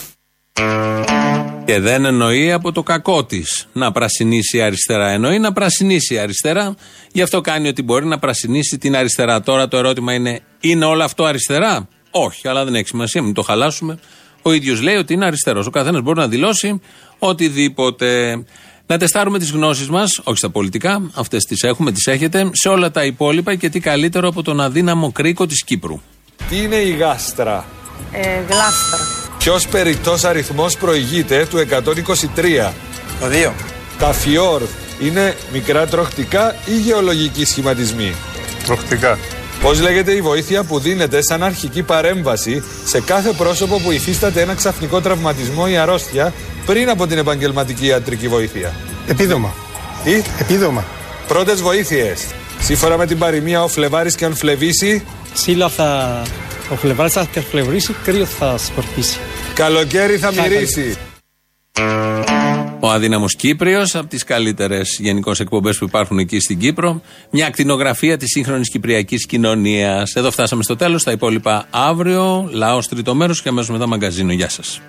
Και δεν εννοεί από το κακό της να πρασινίσει η αριστερά. Εννοεί να πρασινίσει η αριστερά. Γι' αυτό κάνει ότι μπορεί να πρασινίσει την αριστερά. Τώρα το ερώτημα είναι, είναι όλο αυτό αριστερά; Όχι, αλλά δεν έχει σημασία, μην το χαλάσουμε. Ο ίδιος λέει ότι είναι αριστερός. Ο καθένας μπορεί να δηλώσει οτιδήποτε. Να τεστάρουμε τις γνώσεις μας, όχι στα πολιτικά, αυτές τις έχουμε, τις έχετε, σε όλα τα υπόλοιπα και τι καλύτερο από τον αδύναμο κρίκο της Κύπρου. Τι είναι η γάστρα; Ε, γλάστρα. Ποιος περιττός αριθμός προηγείται του 123. Το 2. Τα φιόρ είναι μικρά τροχτικά ή γεωλογικοί σχηματισμοί; Τροχτικά. Πώς λέγεται η βοήθεια που δίνεται σαν αρχική παρέμβαση σε κάθε πρόσωπο που υφίσταται ένα ξαφνικό τραυματισμό ή αρρώστια πριν από την επαγγελματική ιατρική βοήθεια; Επίδομα. Τι; Επίδομα. Πρώτες βοήθειες. Σύμφωνα με την παροιμία, ο Φλεβάρης και αν φλεβήσει. Σύλλα θα. Ο φλεβάρι θα φλευρίσει, κρύο θα σκορπίσει. Καλοκαίρι θα μυρίσει. Ο αδύναμος Κύπριος, από τις καλύτερες γενικώς εκπομπές που υπάρχουν εκεί στην Κύπρο. Μια ακτινογραφία της σύγχρονης κυπριακής κοινωνίας. Εδώ φτάσαμε στο τέλος. Τα υπόλοιπα αύριο. Λαός τρίτο μέρος και αμέσως μετά μαγκαζίνο. Γεια σας.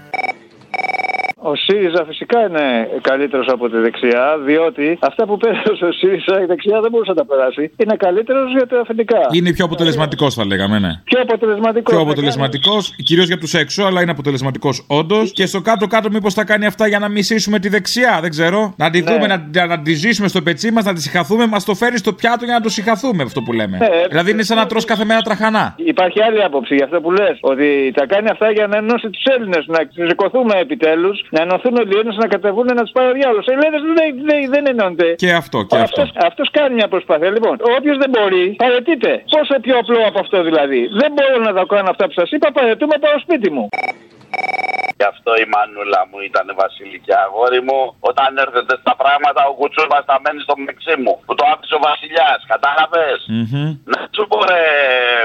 Ο ΣΥΡΙΖΑ φυσικά είναι καλύτερος από τη δεξιά, διότι αυτά που πέρασε ο ΣΥΡΙΖΑ η δεξιά δεν μπορούσε να τα περάσει. Είναι καλύτερος για τα αφεντικά. Είναι πιο αποτελεσματικός, θα λέγαμε, ναι. Πιο αποτελεσματικός. Πιο αποτελεσματικός, κυρίως για τους έξω, αλλά είναι αποτελεσματικός όντως. Και στο κάτω-κάτω, μήπως θα κάνει αυτά για να μισήσουμε τη δεξιά, δεν ξέρω. Να τη Ναι. δούμε, να, να τη ζήσουμε στο πετσί μας, να τη συγχαθούμε, μας το φέρει στο πιάτο για να το συγχαθούμε αυτό που λέμε. Ναι, δηλαδή είναι σαν να τρως κάθε μέρα τραχανά. Υπάρχει άλλη άποψη για αυτό που λες. Ότι τα κάνει αυτά για να ενώσει τους Έλληνες. Να ξεσηκωθούμε επιτέλους, να ενωθούν όλοι οι Έλληνες να κατεβούν να τους πάρει ο διάλογο. Οι Έλληνες δεν, δεν, δεν ενώνται. Και αυτό, και αυτό. Αυτός κάνει μια προσπάθεια. Λοιπόν, όποιος δεν μπορεί, παρετείται. Πόσο πιο απλό από αυτό δηλαδή. Δεν μπορώ να τα κάνω αυτά που σας είπα, παρετούμε, πάω σπίτι μου. Γι' αυτό η μανούλα μου ήταν βασιλική αγόρι μου. Όταν έρθετε στα πράγματα, ο κουτσούμπα θα μένει στο μεξί μου. Που το άφησε ο βασιλιά. Κατάλαβε. Να σου πω, ρε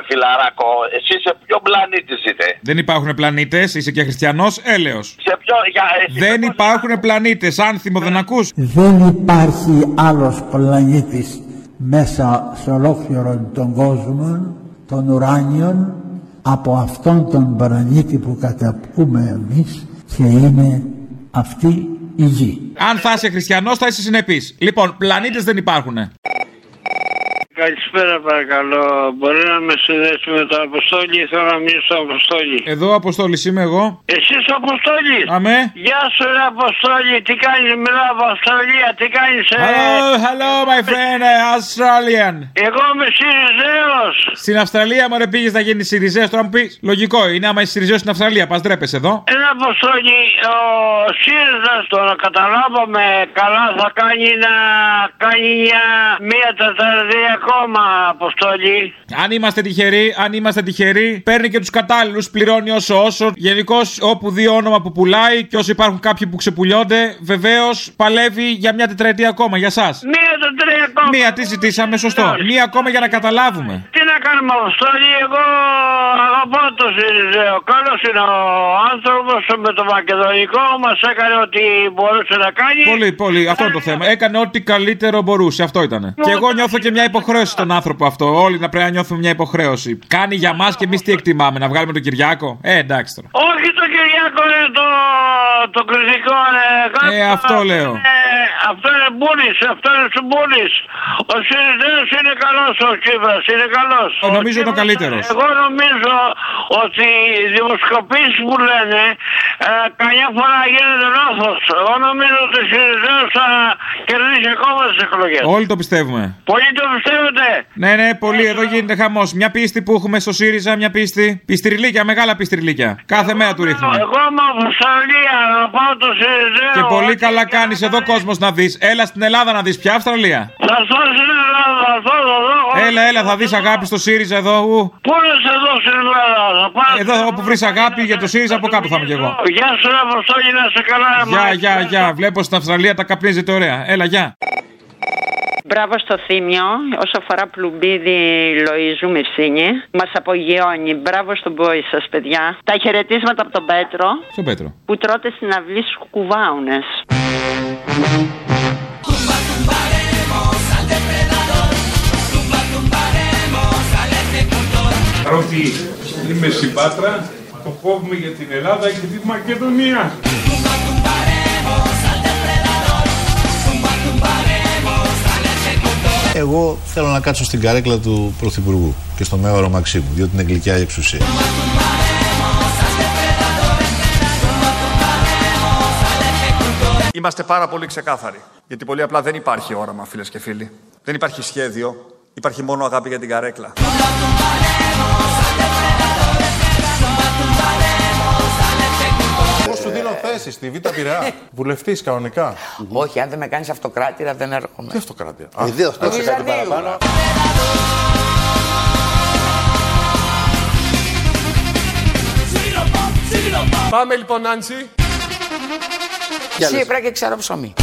φιλαράκο, εσύ σε ποιο πλανήτη είτε. Δεν υπάρχουν πλανήτε, είσαι και χριστιανό, έλεο. Σε ποιο. Για, εσύ Δεν υπάρχουν πλανήτε, άνθιμο δεν ακού. Δεν υπάρχει άλλος πλανήτης μέσα σε ολόκληρο τον κόσμο, των ουράνιων, από αυτόν τον πλανήτη που καταπούμε εμείς και είναι αυτή η γη. Αν θα είσαι χριστιανός, θα είσαι συνεπής. Λοιπόν, πλανήτες δεν υπάρχουν. Καλησπέρα παρακαλώ. Μπορεί να με συνδέσει με τον Αποστόλη ή θέλω να μιλήσω στον Αποστόλη; Εδώ Αποστόλη είμαι εγώ. Εσύ ο Αποστόλη; Αμέ. Γεια σου ρε Αποστόλη. Τι κάνεις μιλάω από Αυστραλία. Τι κάνεις ε... Hello, hello, my friend, uh, Australian. Εγώ είμαι Σιριζέος. Στην Αυστραλία μου ρε πήγες να γίνεις Σιριζέος, τώρα μου πεις. Λογικό είναι, άμα είσαι Σιριζέος στην Αυστραλία, πας ντρέπεσαι εδώ. Ένα Αποστόλη, ο ΣΥΡΙΖΑ το να καταλάβαμε καλά θα κάνει να κάνει μια, μια τεταρδία ακόμα Αποστόλη. Αν είμαστε τυχεροί, αν είμαστε τυχεροί, παίρνει και τους κατάλληλους, πληρώνει όσο όσο. Γενικώς, όπου δει όνομα που πουλάει και όσο υπάρχουν κάποιοι που ξεπουλιώνται, βεβαίως παλεύει για μια τετραετία ακόμα για εσά. Μια τετρία ακόμα. Μία τι ζητήσαμε, σωστό. Μία ακόμα για να καταλάβουμε. Τι να κάνουμε Αποστόλη, εγώ αγαπώ το Σιριζέο. Καλός είναι ο άνθρωπος με το μακεδονικό, μας έκανε ό,τι μπορούσε να κάνει. Πολύ, πολύ. Αυτό είναι το θέμα. Έκανε ό,τι καλύτερο μπορούσε. Αυτό ήταν. Και εγώ νιώθω και μια υποχρέωση στον άνθρωπο αυτό. Όλοι να πρέπει να νιώθουμε μια υποχρέωση. Κάνει για μας και εμείς τι εκτιμάμε, να βγάλουμε τον Κυριάκο; Ε, εντάξει τώρα. Όχι το Κυριακό, είναι το, το κριτικό. Ε, Ε, αυτό λέω. Ε, αυτό είναι μπούνη, αυτό είναι σουμπούνη. Ο Σιριζέος είναι καλός, ο Τσίπρας είναι καλός. Ε, νομίζω είναι ο καλύτερος. Εγώ νομίζω ότι οι δημοσκοπήσεις που λένε ε, καμιά φορά γίνεται λάθος. Εγώ νομίζω ότι ο Σιριζέο θα κερδίσει κερδίσει ακόμα τι εκλογές. Όλοι το πιστεύουμε. Πολλοί το πιστεύετε. Ναι, ναι, πολύ. Εδώ γίνεται χαμός. Μια πίστη που έχουμε στο ΣΥΡΙΖΑ, μια πίστη. Πιστριλίκια, μεγάλα πιστριλίκια. Κάθε μέρα του ρίχνουμε. Εγώ είμαι από Αυστραλία να πάω το ΣΥΡΙΖΑ. Και πολύ καλά κάνεις εδώ κόσμος να δεις. Έλα στην Ελλάδα να δεις πια Αυστραλία; Θα έρθω στην Ελλάδα, θα έρθω εδώ. Έλα, έλα, θα δεις αγάπη στο ΣΥΡΙΖΑ εδώ. ου. Πού είναι εδώ στην Ελλάδα, θα πάω. Εδώ όπου βρεις αγάπη για το ΣΥΡΙΖΑ από κάτω θα είμαι κι εγώ. Γεια σου, ρε Αποστόλη, να σε καλά. ρε Γεια, μάνα. γεια, γεια. Βλέπω στην Αυστραλία τα καπνίζετε ωραία. Έλα, γεια. Μπράβο στο Θήμιο. Όσο αφορά πλουμπίδι Λοϊζού Μυρσίνη, μας απογειώνει. Μπράβο στον πόη σας, παιδιά. Τα χαιρετίσματα από τον Πέτρο Στον Πέτρο. που τρώτε στην αυλή στου Παρότι είμαι στην Πάτρα, το κόβουμε για την Ελλάδα και τη Μακεδονία. Εγώ θέλω να κάτσω στην καρέκλα του Πρωθυπουργού και στο μέωρο Μαξίμου, διότι είναι γλυκιά η εξουσία. Είμαστε πάρα πολύ ξεκάθαροι. Γιατί πολύ απλά δεν υπάρχει όραμα, φίλες και φίλοι. Δεν υπάρχει σχέδιο. Υπάρχει μόνο αγάπη για την καρέκλα. Θέση στη Β' Πειραιά. Βουλευτής κανονικά. Όχι, αν δεν με κάνεις αυτοκράτηρα δεν έρχομαι. Τι αυτοκράτεια; Ιδέω, να σε κάτι παραπάνω. Πάμε λοιπόν, Νάντσι. Σίγουρα και ξέρω ψωμί.